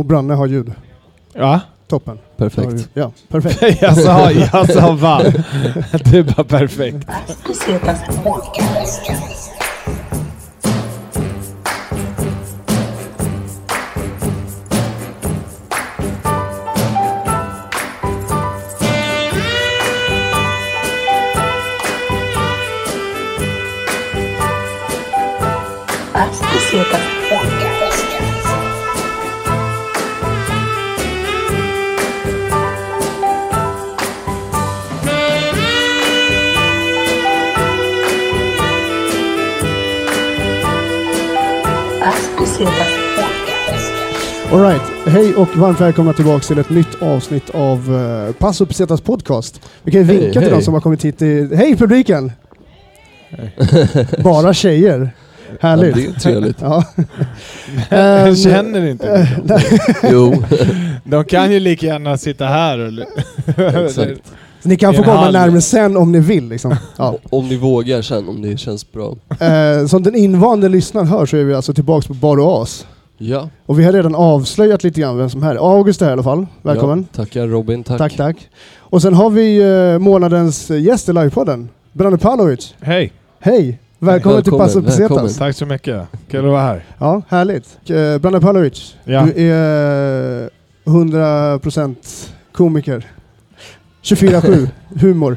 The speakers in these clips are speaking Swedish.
Och Branne har ljud. Ja? Toppen. Perfekt. Ja, perfekt. jag sa, jag sa va? Det är bara perfekt. Hej och varmt välkomna tillbaka till ett nytt avsnitt av uh, Passo Pesetas podcast. Vi kan ju vinka till hej. de som har kommit hit. I, hej publiken! Bara tjejer. Härligt. Ja, det är trevligt. Ja. Jag Ehm, känner inte eh. Jo, De kan ju lika gärna sitta här och... exakt. Ni kan få komma närmare sen om ni vill. Liksom. Ja. Om ni vågar sen, om det känns bra. Eh, som den invande lyssnaren hör så är vi alltså tillbaka på Bar och As. Ja. Och vi har redan avslöjat lite grann vem som är här. August är här i alla fall. Välkommen. Ja, tackar Robin, tack. Tack, tack. Och sen har vi eh, månadens gäst i livepodden. Branne Pavlovic. Hej! Hej! Välkommen, till Välkommen, Passo välkommen. Pesetas. Tack så mycket. Kul att vara här. Ja, härligt. Uh, Branne Pavlovic, Ja. du är eh, 100% komiker. 24-7, humor.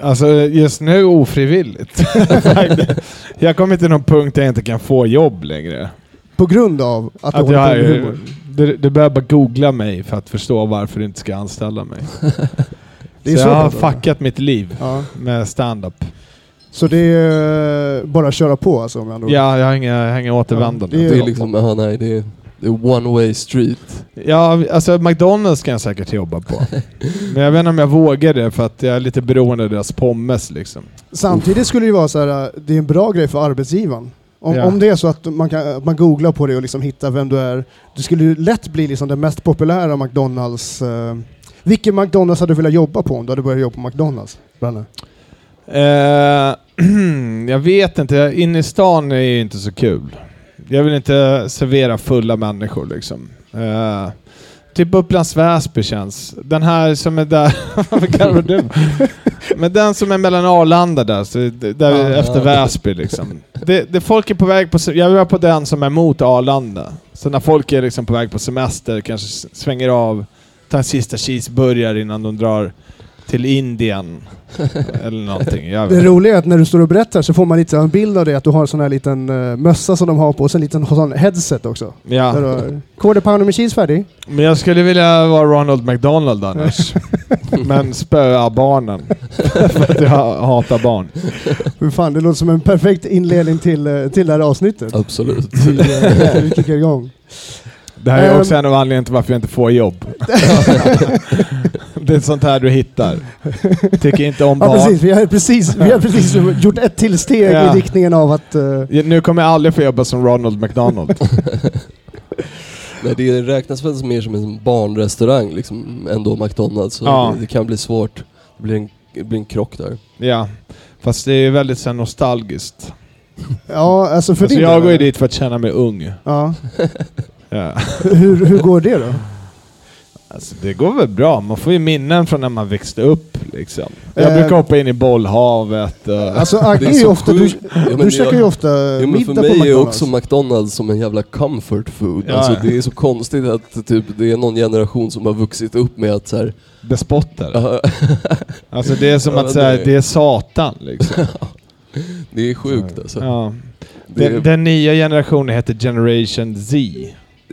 Alltså just nu ofrivilligt. jag kommer till någon punkt där jag inte kan få jobb längre. På grund av att du Att håller jag, på med humor. du, du behöver bara googla mig för att förstå varför du inte ska anställa mig. Det är så så jag har alltså. fuckat mitt liv Ja. med stand-up. Så det är eh, bara att köra på alltså med andra ord. Ja, jag har inga, jag har inga återvändande. Ja, Det Ja. är liksom, ja, nej, det är, det är one way street. Ja, alltså McDonalds kan jag säkert jobba på. Men jag vet inte om jag vågar det för att jag är lite beroende av deras pommes liksom. Samtidigt skulle det ju vara så här, eh, det är en bra grej för arbetsgivaren. Om, Ja. om det är så att man, kan, att man googlar på det och liksom hittar vem du är. Du skulle ju lätt bli liksom den mest populära McDonalds. Eh, vilken McDonalds hade du velat jobba på om du hade börjat jobba på McDonalds? Branne? Eh, jag vet inte, inne i stan är ju inte så kul. Jag vill inte servera fulla människor liksom. Typ Upplands Väsby känns. Den här som är där... Vad kallar du? Men den som är mellan Arlanda där, så där Ja, efter ja. Väsby liksom. Det, det folk är på väg på... Jag vara på den som är mot Arlanda. Så när folk är liksom på väg på semester, kanske svänger av, tar en sista cheeseburgare innan de drar till Indien. Eller någonting. Jag Det roliga är att när du står och berättar så får man lite en bild av det, att du har en sån här liten uh, mössa som de har på och sen en liten sån headset också. Där Ja. du har quarter pounder cheese färdig. Men jag skulle vilja vara Ronald McDonald annars. Men spöa barnen. För att jag hatar barn. Hur fan, det låter som en perfekt inledning till, eh, till det här avsnittet. Absolut. Vi, eh, vi kickar igång. Det här är Ehm. också en av anledningarna till varför jag inte får jobb. det är sånt här du hittar. Tycker inte om Ja barn. precis, vi har precis, vi har precis gjort ett till steg Ja. i riktningen av att... eh, Ja, Nu kommer jag aldrig få jobba som Ronald McDonald. nej, det räknas väl mer som en barnrestaurang liksom, ändå McDonalds. Så Ja. det, det kan bli svårt. Det blir en, det blir en krock där. Ja. Fast det är väldigt så nostalgiskt. ja, alltså för Alltså, din jag går ju dit för att känna mig ung. Ja. Ja. Hur, hur går det då? Alltså, det går väl bra. Man får ju minnen från när man växte upp. Liksom. Jag Eh. brukar hoppa in i bollhavet. eh. Alltså Agge Det är är ju ofta... Du. Ja, du käkar ju ofta för middag på mig är McDonalds. också McDonalds som en jävla comfort food. Ja, Alltså, ja. det är så konstigt att typ, det är någon generation som har vuxit upp med att så här, Bespottare. ja, Alltså det är som Ja, att säga, det- det är Satan liksom. det är sjukt alltså. Ja. Den, är, den nya generationen heter Generation Z.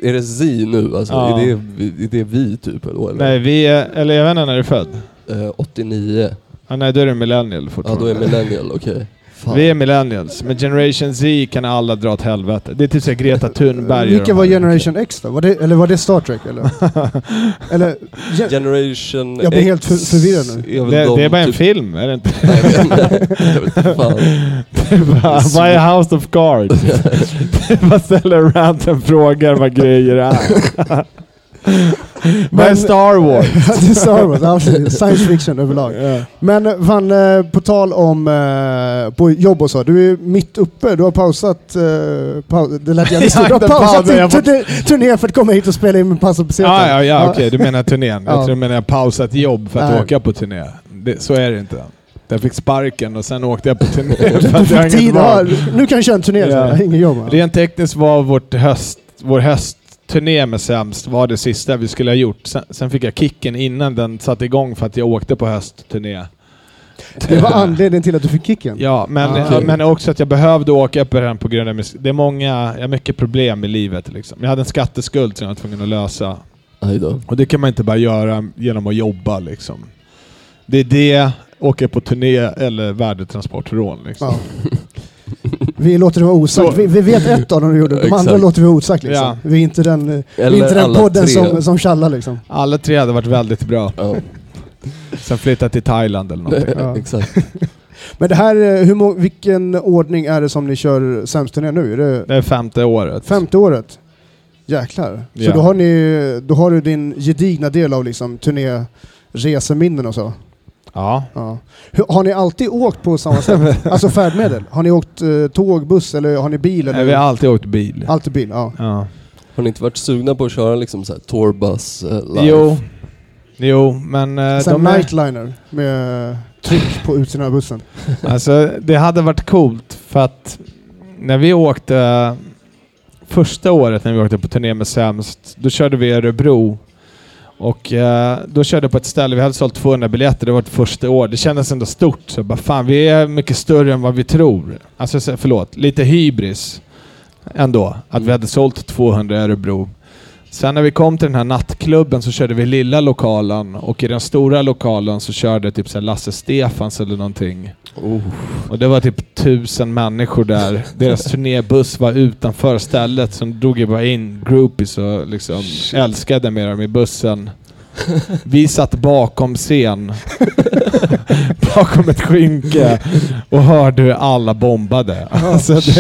är det Z nu? Alltså, Ja. är, det, är det vi typ? Eller? Nej, vi är, eller jag vet inte när du är född. Eh, 89. Ah, nej, då är du millennial Ja, fortfarande. då är millennial, okej. Fan. Vi är millennials, men Generation Z kan alla dra åt helvete. Det är typ såhär Greta Thunberg Vilken de var. Generation X då? Var det, eller var det Star Trek eller? eller ge- Generation Jag blir helt för- förvirrad nu. Det, de det är bara en typ- film, är det inte? Vad är House of Cards? Det är bara ställer random frågor vad grejer är. Men- Star Wars? det är Star Wars, precis. science fiction överlag. Ja. Men fan, eh, på tal om eh, på jobb och så, du är mitt uppe, du har pausat, eh, pau- det lät jävligt stort. Du har pausat din får- turné, för att komma hit och spela in med Passa på scenen. Ja, ja, ja okej, du menar turnén. Jag Ja. tror du menar pausat jobb för att Nej. åka på turné. Det, så är det inte. Jag fick sparken och sen åkte jag på turné. jag tid, ja, nu kan jag köra en turné, Ja. ingen jobb. Rent tekniskt var vårt höst, vår höstturné med Sämst var det sista vi skulle ha gjort. Sen, sen fick jag kicken innan den satte igång för att jag åkte på höstturné. Det var anledningen till att du fick kicken? Ja, men, Ah. ja, men också att jag behövde åka på den på grund av Det är många, jag har mycket problem i livet liksom. Jag hade en skatteskuld som jag var tvungen att lösa. Och det kan man inte bara göra genom att jobba liksom. Det är det, åka på turné eller värdetransportrån liksom. Ja. Vi låter det vara osagt. Vi, vi vet ett av dem du gjorde, de andra låter vi vara osagt. Liksom. Ja. Vi är inte den, eh, vi är inte den podden tre. som, som tjallar liksom. Alla tre hade varit väldigt bra. Ja. Sen flyttat till Thailand eller någonting. Ja. Exakt. Men det här, eh, hur må, vilken ordning är det som ni kör sämst-turné nu? Är det Det är femte året. femte året? Jäklar. Så Ja. då har, ni, då har du din gedigna del av liksom turnéreseminnen och så? Ja. Ja. Hur, har ni alltid åkt på samma sätt? alltså färdmedel? Har ni åkt eh, tåg, buss eller har ni bil? Eller? Nej, vi har alltid åkt bil. Alltid bil, ja. Ja. Har ni inte varit sugna på att köra liksom så här tourbus eh, live? Jo. Jo, men eh, Sen de är, nightliner med tryck på utsidan av bussen. alltså, det hade varit coolt för att när vi åkte första året när vi åkte på turné med Sämst, då körde vi Örebro. Och eh, då körde jag på ett ställe, vi hade sålt 200 biljetter, det var ett första år. Det kändes ändå stort. Så bara, fan, vi är mycket större än vad vi tror. Alltså så- förlåt, lite hybris ändå. Att vi hade sålt 200 i Örebro. Sen när vi kom till den här nattklubben så körde vi lilla lokalen och i den stora lokalen så körde typ så Lasse Stefans eller någonting. Oh. Och det var typ tusen människor där. Deras turnébuss var utanför stället så de drog ju bara in groupies och liksom älskade med dem i bussen. Vi satt bakom scen, bakom ett skynke och hörde hur alla bombade. Alltså det, Shit.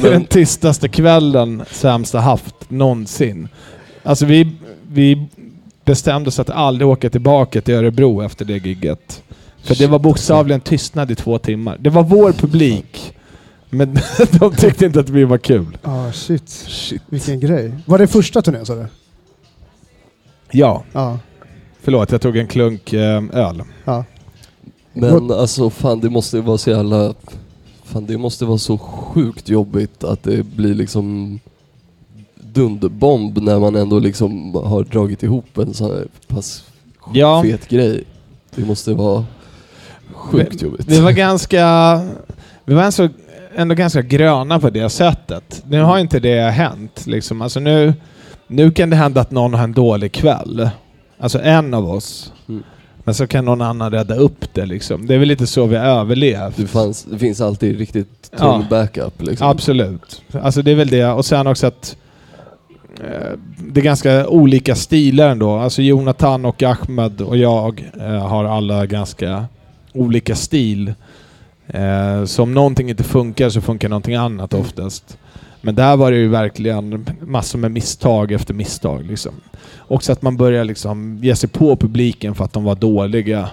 det är den tystaste kvällen Sämst har haft någonsin. Alltså vi, vi bestämde oss att aldrig åka tillbaka till Örebro efter det gigget. För det var bokstavligen tystnad i två timmar. Det var vår publik. Men de tyckte inte att vi var kul. Ah, shit. Shit. Vilken grej. Var det första turnén sa du? Ja, Ja. förlåt jag tog en klunk eh, öl. ja. Men alltså fan det måste ju vara så jävla... Fan det måste vara så sjukt jobbigt att det blir liksom dunderbomb när man ändå liksom har dragit ihop en sån här pass Ja. fet grej. Det måste vara sjukt jobbigt. Vi var ganska... Vi var ändå, ändå ganska gröna på det sättet. Nu har inte det hänt. Liksom. Alltså nu, nu kan det hända att någon har en dålig kväll. Alltså en av oss. Mm. Men så kan någon annan rädda upp det. Liksom. Det är väl lite så vi har överlevt. Det, fanns, det finns alltid riktigt tung Ja. backup liksom. Absolut. Alltså det är väl det. Och sen också att eh, det är ganska olika stilar ändå. Alltså Jonathan och Ahmed och jag eh, har alla ganska olika stil. Eh, så om någonting inte funkar så funkar någonting annat oftast. Men där var det ju verkligen massor med misstag efter misstag. Liksom. Också att man börjar liksom ge sig på publiken för att de var dåliga.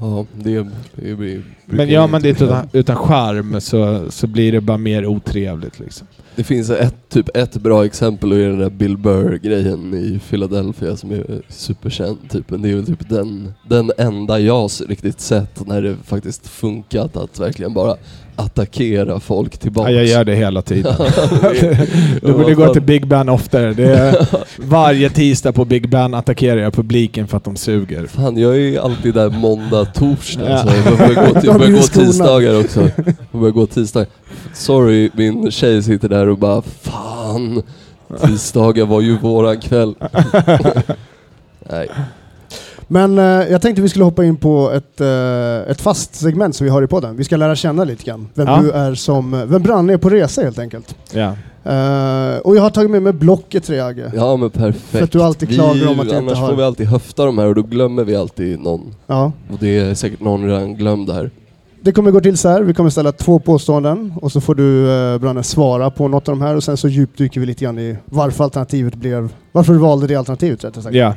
Ja, det, det blir... Men gör man det utan, utan charm så, så blir det bara mer otrevligt. Liksom. Det finns ett, typ ett bra exempel och det är den där Bill Burr-grejen i Philadelphia som är superkänd typ. Men det är väl typ den, den enda jag riktigt sett när det faktiskt funkat att verkligen bara attackera folk tillbaks. Ja, jag gör det hela tiden. Du borde gå till Big Ben oftare. Det är, varje tisdag på Big Ben attackerar jag publiken för att de suger. Fan, jag är alltid där måndag, torsdag. Ja. Så jag börjar gå, till, De börjar gå tisdagar också. Jag börjar gå tisdagar. Sorry, min tjej sitter där och bara Fan, tisdagar var ju våran kväll. Nej. Men eh, jag tänkte vi skulle hoppa in på ett, eh, ett fast segment som vi har i podden. Vi ska lära känna lite grann vem Ja. du är som, vem Branne är på resa helt enkelt. Ja. Eh, och jag har tagit med mig blocket Treage. Ja men perfekt. För att du alltid klagar om att jag inte annars har- får vi alltid höfta de här och då glömmer vi alltid någon. Ja. Och det är säkert någon redan glömd här. Det kommer gå till så här, vi kommer ställa två påståenden och så får du eh, Branne svara på något av de här och sen så djupdyker vi lite grann i varför alternativet blev, varför du valde det alternativet rättare sagt. Ja.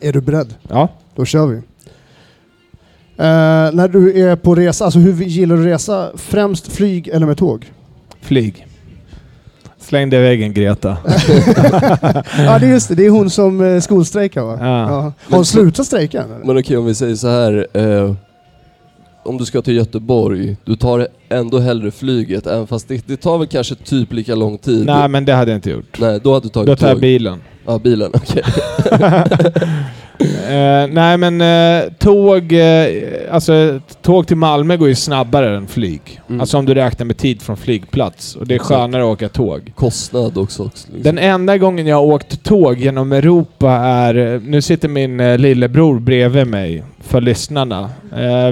Är du beredd? Ja. Då kör vi. Eh, när du är på resa, alltså hur gillar du resa? Främst flyg eller med tåg? Flyg. Släng dig i väggen Greta. ja, det är just det. Det är hon som eh, skolstrejkar va? Ja. Ja. Har hon slutat strejka än, eller? Men okej, om vi säger så här. Eh, om du ska till Göteborg, du tar ändå hellre flyget, även fast det, det tar väl kanske typ lika lång tid. Nej men det hade jag inte gjort. Nej, då hade du tagit Då tar jag tåg. bilen. Ja, bilen, okej. Eh, nej men eh, tåg, eh, alltså tåg till Malmö går ju snabbare än flyg. Mm. Alltså om du räknar med tid från flygplats. Och det är skönare att åka tåg. Kostnad också. också liksom. Den enda gången jag har åkt tåg genom Europa är... Nu sitter min eh, lillebror bredvid mig, för lyssnarna.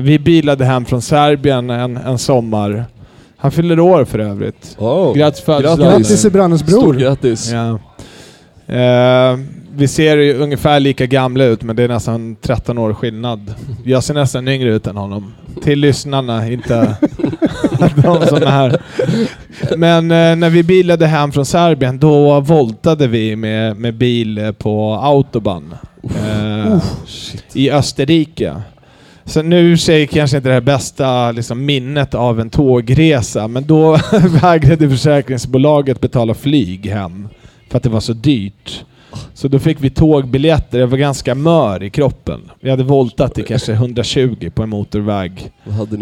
Vi bilade hem från Serbien en, en sommar. Han fyller år för övrigt. oh. Grattis födelsedag. Grattis till Brannes Stort bror. grattis. Ja. Eh, vi ser ju ungefär lika gamla ut, men det är nästan 13 år skillnad. Jag ser nästan yngre ut än honom. Till lyssnarna, inte de som är här. Men eh, när vi bilade hem från Serbien, då voltade vi med, med bil på autobahn. Eh, I Österrike. Så nu säger kanske inte det här bästa liksom, minnet av en tågresa, men då vägrade försäkringsbolaget betala flyg hem. För att det var så dyrt. Så då fick vi tågbiljetter. Jag var ganska mör i kroppen. Vi hade voltat i kanske 120 på en motorväg.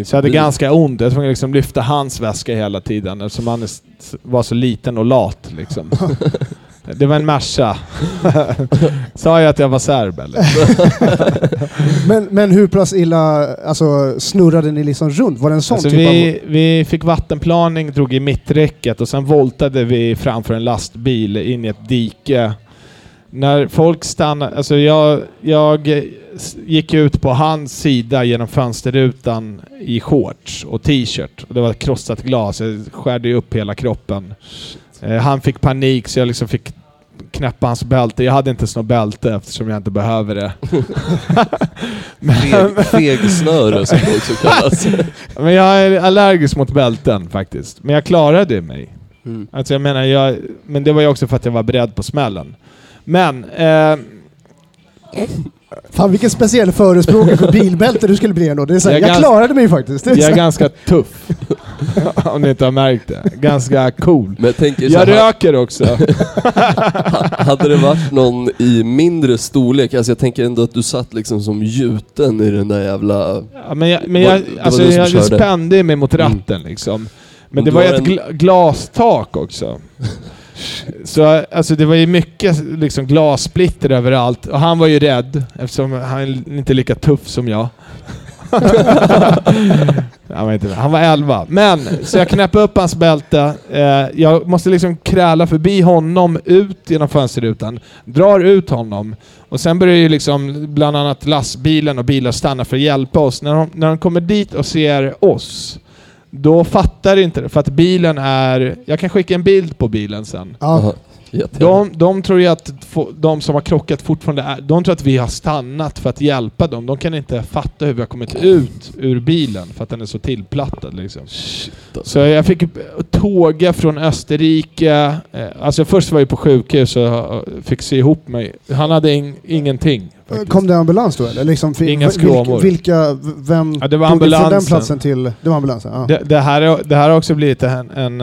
Så jag hade ganska ont. Jag tvungen liksom lyfta hans väska hela tiden eftersom han var så liten och lat. Liksom. Det var en Merca. Sa jag att jag var serb eller? Men, men hur pass illa alltså, snurrade ni liksom runt? Var det en sån Alltså typ vi, vi fick vattenplaning, drog i mitträcket och sen voltade vi framför en lastbil in i ett dike. När folk stannade, alltså jag, jag gick ut på hans sida genom fönsterrutan i shorts och t-shirt. Och det var krossat glas, jag skärde upp hela kroppen. Eh, han fick panik så jag liksom fick knäppa hans bälte. Jag hade inte ens något bälte eftersom jag inte behöver det. Feg, fegsnöre som det också kallas. Men jag är allergisk mot bälten faktiskt. Men jag klarade mig. Mm. Alltså jag menar, jag, men det var ju också för att jag var beredd på smällen. Men, eh, Fan vilken speciell förespråkare för bilbälte du skulle bli ändå. Det är så här, Jag är jag, klarade mig faktiskt. Det är jag är ganska tuff. Om ni inte har märkt det. Ganska cool. Men jag tänker så Jag här, röker också. hade det varit någon i mindre storlek, alltså jag tänker ändå att du satt liksom som gjuten i den där jävla... Ja, men jag, men jag, det var alltså jag, jag spände mig mot ratten liksom. Men Men det var ju ett en- gla glastak också. Så alltså det var ju mycket liksom glassplitter överallt. Och han var ju rädd eftersom han är inte lika tuff som jag. han, var inte, han var 11. Men, så jag knäppte upp hans bälte. Eh, jag måste liksom kräla förbi honom ut genom fönsterrutan. Drar ut honom. Och sen börjar ju liksom bland annat lastbilen och bilar stanna för att hjälpa oss. När de, när de kommer dit och ser oss, då fattar inte det. För att bilen är... Jag kan skicka en bild på bilen sen. ja, Aha. De, de tror ju att de som har krockat fortfarande är... De tror att vi har stannat för att hjälpa dem. De kan inte fatta hur vi har kommit ut ur bilen för att den är så tillplattad liksom. Shit, alltså. Så jag fick tåga från Österrike. Eh, Alltså först var jag på sjukhus och eh, fick se ihop mig. Han hade ing, ingenting. faktiskt. Kom det ambulans då eller? Liksom, Inga skråmor. Vilka, vem Ja, det var tog från den platsen till... Det var ambulansen? Ja. Det, det, här, är- det här har också blivit en, en,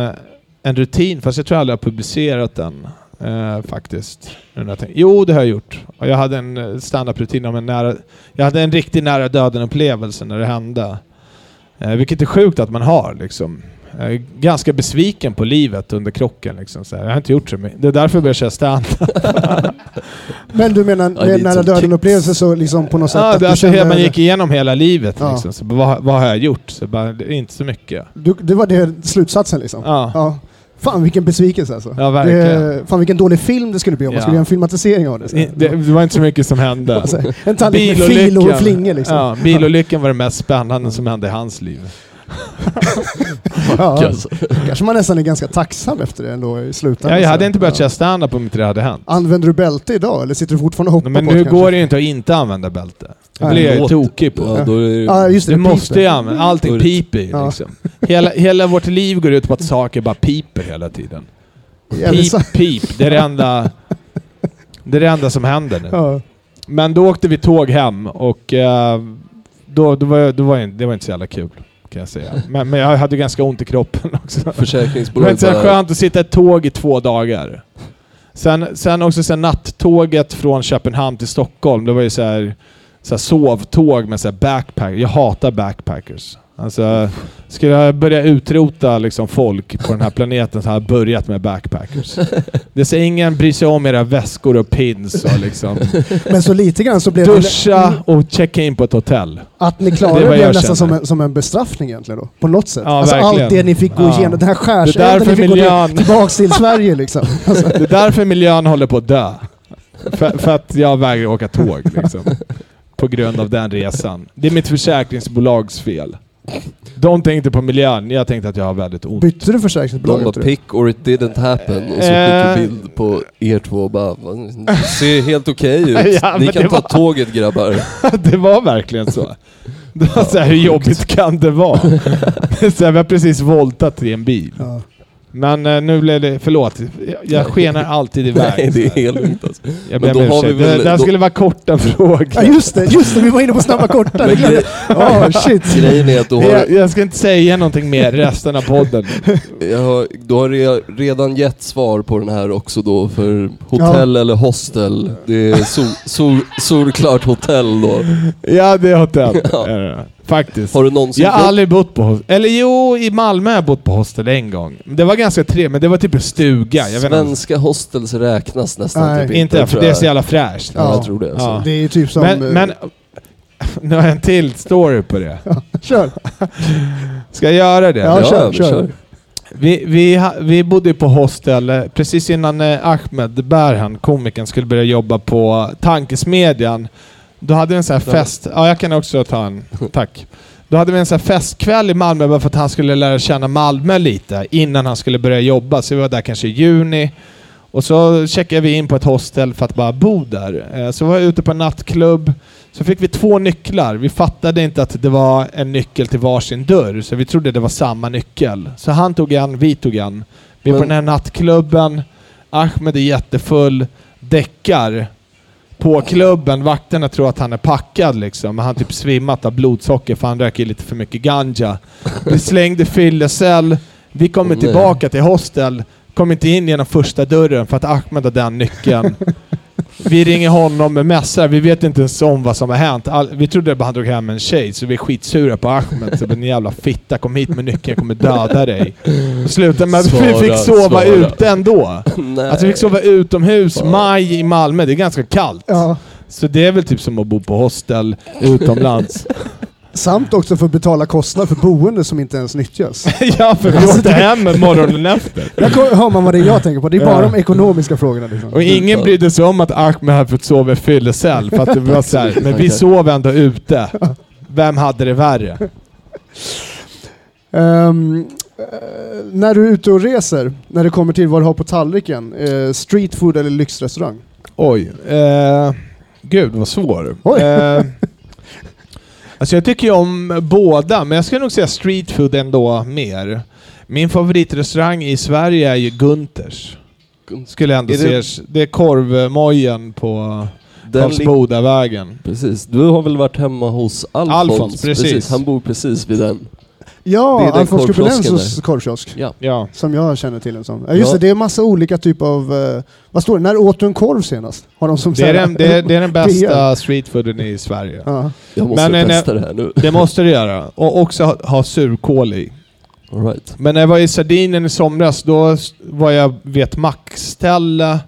en rutin, fast jag tror aldrig jag har publicerat den. Eh, faktiskt. Jo, det har jag gjort. Och jag hade en eh, standardrutin om en nära... Jag hade en riktigt nära döden-upplevelse när det hände. Eh, vilket är sjukt att man har liksom. Jag är ganska besviken på livet under krocken. Liksom, så här. Jag har inte gjort så mycket. Det är därför jag började köra stand Men du menar Ja, med nära som döden kicks. upplevelse så liksom på något sätt ja, att det, du alltså, känner... Man gick igenom hela livet. Ja. Liksom. Så, vad, vad har jag gjort? Så, bara, det är inte så mycket. Du, det var det slutsatsen liksom? Ja, Ja. Fan vilken besvikelse alltså. ja verkligen. Det, fan vilken dålig film det skulle bli om man skulle göra en filmatisering av det. I- Det, det var inte så mycket som hände. Alltså, en tallrik med fil och flingor liksom. ja, bilolyckan var det mest spännande som hände i hans liv. Ja, kanske man nästan är ganska tacksam efter det ändå i slutändan. Ja, jag hade inte börjat ja. köra stand-up om inte det hade hänt. Använder du bälte idag eller sitter du fortfarande och hoppar Men på nu går kanske? det ju inte att inte använda bälte. Det blir jag ju tokig på. Ja, då är det, Ja, just det. Du det måste ju använda, allting piper ju Ja. liksom. Hela, hela vårt liv går ut på att saker bara piper hela tiden. Pip, pip. Det är det enda, det är det enda som händer nu. Ja. Men då åkte vi tåg hem och eh, då, då, var, jag- då var jag, det var inte så jävla kul. Kan jag säga. Men, men jag hade ganska ont i kroppen också. Det var försäkringsbolaget inte så skönt att sitta i ett tåg i två dagar. Sen, sen också sen nattåget från Köpenhamn till Stockholm, det var ju så här, så här sovtåg med så här backpack. Jag hatar backpackers. Alltså, skulle jag börja utrota liksom folk på den här planeten så hade jag börjat med backpackers. Det så ingen bryr sig om era väskor och pins och liksom. Men så lite grann så blev det... Duscha och checka in på ett hotell. Att ni Det klarade det blev nästan som känner. en, som en bestraffning egentligen då, på något sätt. Ja, alltså verkligen. allt det ni fick gå Ja. igenom, den här Det är skärselden ni fick gå miljön, tillbaks till Sverige liksom. Alltså, det är därför miljön håller på att dö. För, för att jag vägrar åka tåg liksom. På grund av den resan. Det är mitt försäkringsbolags fel. De tänkte på miljön, jag tänkte att jag har väldigt ont. bytte du De försäkringsbolag? bara tror du? pick or it didn't happen och så Eh. fick du bild på er två och bara "Va, det ser helt okej ut. Ja, Ni men kan ta var- tåget grabbar. det var verkligen så. Det var så här, hur jobbigt kan det vara? så här, vi har precis voltat i en bil. Ja. Men eh, nu blev det, förlåt, jag, jag skenar alltid iväg. Nej det är helt lugnt alltså. Jag ber om ursäkt. väl- Det, det här då- skulle vara korta frågor. ja just det, just det, vi var inne på snabba korta. Grej, Ja, shit. grejen är att du har, Jag, jag ska inte säga någonting mer resten av podden. jag har, du har re, redan gett svar på den här också då för hotell eller hostel. Det är sol, sol, solklart hotell då. Ja, det är hotell. Ja. Faktiskt. Har du någonsin Jag har bott- aldrig bott på hostel. Eller jo, i Malmö har jag bott på hostel en gång. Det var ganska trevligt, men det var typ en stuga. Jag vet inte. Svenska hostels räknas nästan Nej. typ Inte, för tror det är så jävla fräscht. Ja, Ja. jag tror det. Alltså. Ja. Det är ju typ som... Men, eh, men nu har jag en till story på det. Kör! Ska jag göra det? Ja, kör, vi kör. Vi, vi, vi bodde på hostel eh, precis innan eh, Ahmed Berhan, komikern, skulle börja jobba på Tankesmedjan. Då hade vi en sån här fest. Ja, jag kan också ta en. Tack. Då hade vi en sån här festkväll i Malmö bara för att han skulle lära känna Malmö lite innan han skulle börja jobba. Så vi var där kanske i juni. Och så checkade vi in på ett hostel för att bara bo där. Eh, Så var jag ute på en nattklubb. Så fick vi två nycklar. Vi fattade inte att det var en nyckel till varsin dörr, så vi trodde det var samma nyckel. Så han tog en, vi tog en. Vi är på den här nattklubben. Ahmed är jättefull, däckar på klubben. Vakterna tror att han är packad liksom. Men han har typ svimmat av blodsocker för han röker lite för mycket ganja. Vi slängde fyllecell. Vi kommer tillbaka till hostel. Kom inte in genom första dörren för att Ahmed har den nyckeln. Vi ringer honom med mässar, vi vet inte ens om vad som har hänt. All, vi trodde bara han drog hem en tjej, så vi är skitsura på Ahmed. Så din jävla fitta, kom hit med nyckeln, jag kommer döda dig. Det slutade med att vi fick sova svara. ute ändå. Nej. Alltså vi fick sova utomhus, maj i Malmö, det är ganska kallt. Ja. Så det är väl typ som att bo på hostel utomlands. Samt också för att betala kostnader för boende som inte ens nyttjas. ja, för vi Alltså, åkte hem morgonen efter. Där hör man vad det är jag tänker på. Det är bara de ekonomiska frågorna. Liksom. Och ingen brydde sig om att Ahmed hade fått sova i fyllecell, för att det var så här, men vi sov ändå ute. Vem hade det värre? Eh, när du är ute och reser, när det kommer till vad du har på tallriken, eh, street food eller lyxrestaurang? Oj. Eh, gud vad svår. Oj. Eh, alltså jag tycker ju om båda, men jag skulle nog säga street food ändå mer. Min favoritrestaurang i Sverige är ju Gunters. Skulle jag ändå Är det- säga. Det är korvmojen på Karlsbodavägen. Precis, du har väl varit hemma hos Alfons? Alfons, precis. Han bor precis vid den. Ja, Alfons Kupulensos korvkiosk. Ja. Ja. Som jag känner till den som. Ja, just Ja. det, det är massa olika typer av... eh, vad står det? När åt du en korv senast? Har de som Det är, här- den, det, är, det är den bästa streetfooden i Sverige. Ja. Jag måste Men, eh, testa det här nu. Det måste du göra. Och också ha, ha surkål i. All right. Men när jag var i Sardinien i somras, då s- var jag vid ett mackställe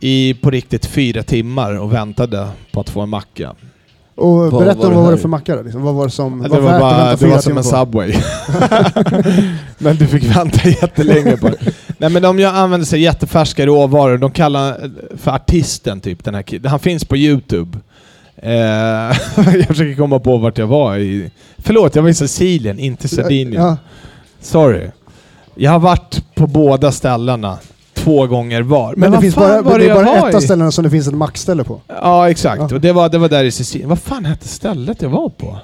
i på riktigt fyra timmar och väntade på att få en macka. Och Vad berätta var om det vad var det för macka då, liksom? Vad var det som Det var, var, värt att bara, vänta det var som en på? Subway. men du fick vänta jättelänge på det. Nej men de jag använder sig jättefärska råvaror. De kallar för artisten typ, den här killen. Han finns på Youtube. Eh, jag försöker komma på vart jag var i... Förlåt, jag var i Sicilien, inte Sardinien. Ja, Sorry. Jag har varit på båda ställena. Två gånger var. Men, det vad finns bara, var det är jag bara ett av ställena som det finns ett maxställe på. Ja, exakt. Ja. Och det var, det var där i Sicilien. Vad fan hette stället jag var på?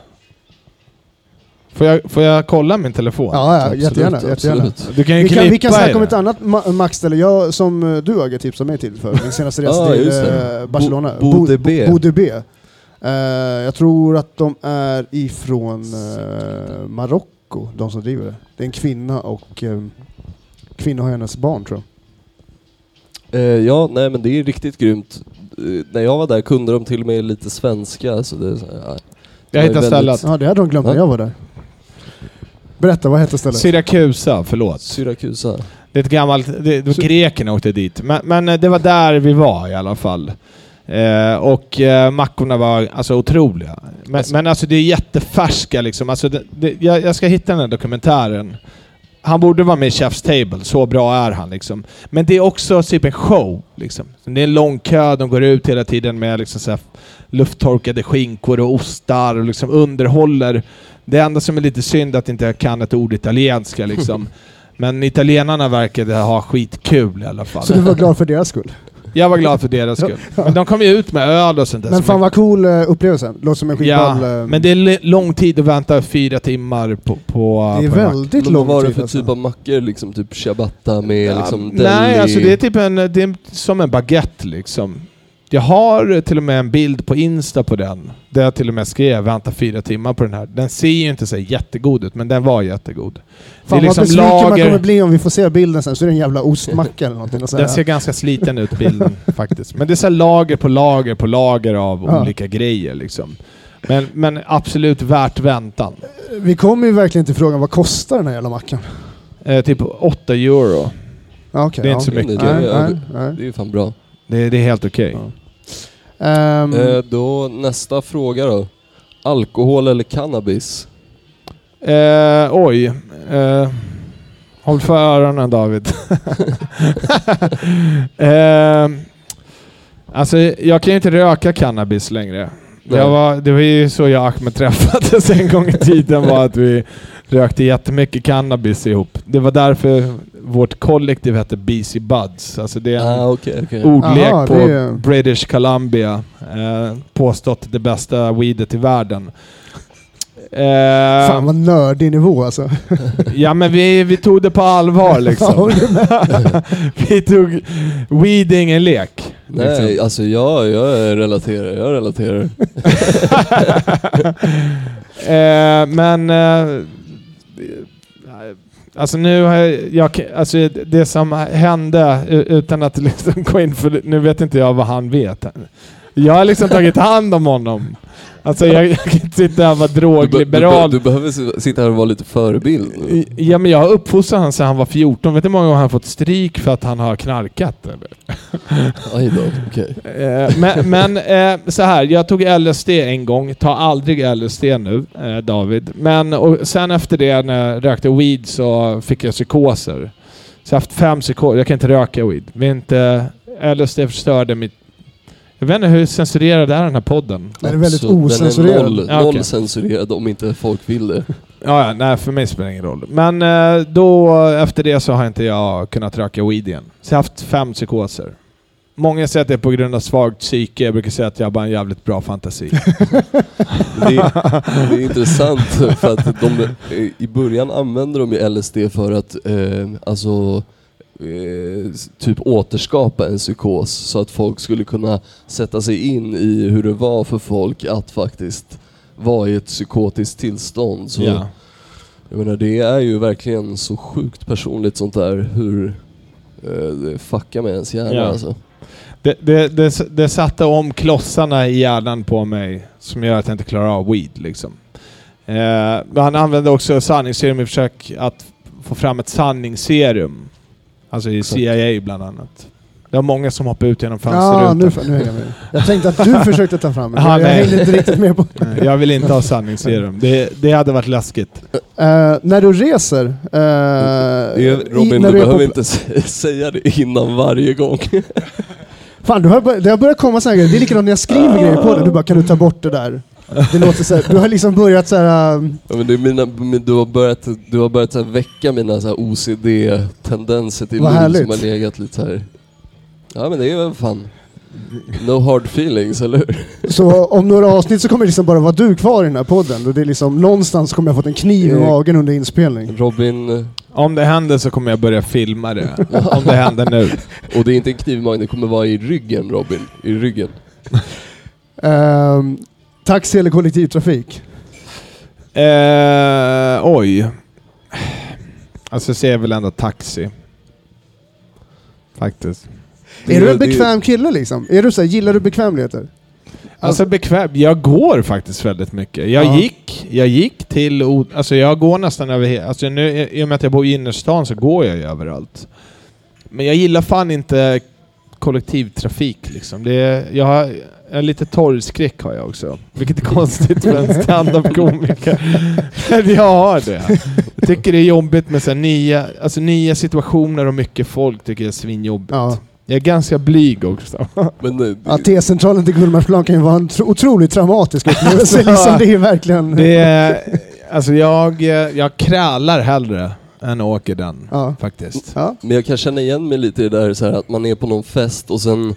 Får jag, får jag kolla min telefon? Ja, ja Absolut, jättegärna. jättegärna. absolut. Du kan ju Vi klippa kan, vi kan snacka det. om ett annat ma- maxställe jag, som eh, du Agge tipsade mig till för min senaste resa till det. eh, Barcelona. Bo- Bode B. Bode B. Eh, jag tror att de är ifrån uh, Marocko, de som driver det. Det är en kvinna och uh, kvinna och hennes barn tror jag. Eh, ja, nej men det är riktigt grymt. Eh, när jag var där kunde de till och med lite svenska. Så det, är så ja. Jag ju stället. Ja, det hade de glömt när Ja. jag var där. Berätta, vad hette stället? Syrakusa, förlåt. Syrakusa. Det är ett gammalt... Det, det grekerna åkte dit. Men, men eh, det var där vi var i alla fall. Eh, och eh, mackorna var alltså otroliga. Men Alltså- men alltså det är jättefärska liksom. Alltså det, det, jag, jag ska hitta den här dokumentären. Han borde vara med i Chef's Table, så bra är han liksom. Men det är också typ en show. Liksom. Det är en lång kö, de går ut hela tiden med liksom så lufttorkade skinkor och ostar och liksom underhåller. Det enda som är lite synd är att inte jag kan ett ord italienska liksom. Men italienarna verkade ha skitkul i alla fall. Så du var glad för deras skull? Jag var glad för deras skull. Men de kom ju ut med öl och sånt där. Men fan vad cool uh, upplevelse. Låter som en Ja, skitball. eh, men det är le- lång tid att vänta fyra timmar på, på det är på väldigt lång vad var det tid. för alltså. typ av mackor? Liksom typ ciabatta med Ja, liksom Nej, deli- alltså det är typ en, det är som en baguette liksom. Jag har till och med en bild på Insta på den. Där jag till och med skrev vänta fyra timmar på den här. Den ser ju inte så jättegod ut, men den var jättegod. Fan det är vad liksom besviken man lager- kommer bli om vi får se bilden sen så är det en jävla ostmacka eller någonting. Och så här. Den ser ganska sliten ut bilden faktiskt. Men det är så här lager på lager på lager av Ja. olika grejer liksom. Men, men absolut värt väntan. Vi kommer ju verkligen till frågan, vad kostar den här jävla mackan? Eh, typ 8 euro. Ja, okej, Det är ja. inte så mycket. Det, Nej, är- nej, nej. det är ju fan bra. Det, det är helt okej. Ja. Ehm, Eh, då nästa fråga då. Alkohol eller cannabis? Eh, oj. Eh, håll för öronen David. eh, alltså, jag kan ju inte röka cannabis längre. Jag var, det var ju så jag och Ahmed träffades en gång i tiden var att vi rökte jättemycket cannabis ihop. Det var därför vårt kollektiv hette BC Buds. Alltså det är en Ah, okej, okej. ordlek Aha, på är- British Columbia. Eh, påstått det bästa weedet i världen. Eh, Fan vad nördig nivå alltså. Ja men vi, vi tog det på allvar liksom. vi tog... Weed är ingen lek. Nej, liksom. alltså jag, jag relaterar, jag relaterar. eh, men... Eh, alltså nu har jag, jag... Alltså det som hände, utan att liksom gå in för... Nu vet inte jag vad han vet. Jag har liksom tagit hand om honom. Alltså jag, jag kan inte sitta här och vara Du, be- du, be- drogliberal. du behöver sitta här och vara lite förebild. Ja men jag har uppfostrat honom sedan han var 14. Vet du hur många gånger han fått stryk för att han har knarkat? Eller? Aj då, okej. Eh, men men eh, så här, jag tog LSD en gång, ta aldrig LSD nu eh, David. Men och sen efter det när jag rökte weed så fick jag psykoser. Så jag har haft fem psykoser, jag kan inte röka weed. Men inte, LSD förstörde mitt... Jag vet inte hur censurerad är den här podden? Den är väldigt Så den är ocensurerad. noll, Ja, noll okej. censurerad om inte folk vill det. Ja, ja, nej för mig spelar det ingen roll. Men eh, då, efter det så har inte jag kunnat röka weed igen. Så jag har haft fem psykoser. Många säger att det är på grund av svagt psyke, jag brukar säga att jag har bara en jävligt bra fantasi. Det är, det är intressant för att de, i början använder de ju LSD för att eh, alltså eh, typ återskapa en psykos så att folk skulle kunna sätta sig in i hur det var för folk att faktiskt vara i ett psykotiskt tillstånd. Så ja. jag menar det är ju verkligen så sjukt personligt sånt där hur eh, det fuckar med ens hjärna Ja. alltså. det, det, det, det satte om klossarna i hjärnan på mig som gör att jag inte klarar av weed. Liksom. Eh, han använde också sanningsserum i försök att få fram ett sanningsserum. Alltså i. CIA bland annat. Det var många som hoppade ut genom Ja, fönsterrutan. nu, nu hänger jag med. Jag tänkte att du försökte ta fram det. Ja, Jag nej. hängde inte riktigt med på. Nej, Jag vill inte ha sanningsserum. Det, det hade varit läskigt. Eh, när du reser... eh, Det är, i- Robin, när du är behöver på- inte sä- säga det innan varje gång. Fan, du har, bör- det har börjat komma sådana grejer. Det är likadant när jag skriver grejer på det. Du bara, kan du ta bort det där? Det låter så här, du har liksom börjat så här... um, Ja, men det är mina, du har börjat, du har börjat så här väcka mina så här OCD-tendenser till Vad liv härligt. som har legat lite så här. Ja men det är väl fan... No hard feelings, eller hur? Så om några avsnitt så kommer det liksom bara vara du kvar i den här podden. Och det är liksom, någonstans kommer jag fått en kniv i Eh. magen under inspelning. Robin, Om det händer så kommer jag börja filma det. Om det händer nu. och det är inte en kniv i magen, det kommer vara i ryggen Robin. I ryggen. Um, taxi eller kollektivtrafik? Eh, oj. Alltså jag ser väl ändå taxi. Faktiskt. Det är du är- en det bekväm kille liksom? Är du så här, gillar du bekvämligheter? Alltså bekväm. Jag går faktiskt väldigt mycket. Jag Ja. gick, jag gick till... Alltså jag går nästan över Alltså nu, i och med att jag bor i innerstan så går jag ju överallt. Men jag gillar fan inte kollektivtrafik liksom. Det jag har jag har lite torgskräck har jag också. Vilket är konstigt för en standup-komiker. Men jag har det. Jag tycker det är jobbigt med så nya, alltså nya situationer och mycket folk tycker jag är svinjobbigt. Ja. Jag är ganska blyg också. Men eh, Ja, T-centralen till Gullmarsplan kan ju vara en tro- otroligt traumatisk upplevelse. liksom, det är verkligen... Det är, alltså jag, jag krälar hellre än åker den Ja. faktiskt. Ja. Men jag kan känna igen mig lite i det där så här, att man är på någon fest och sen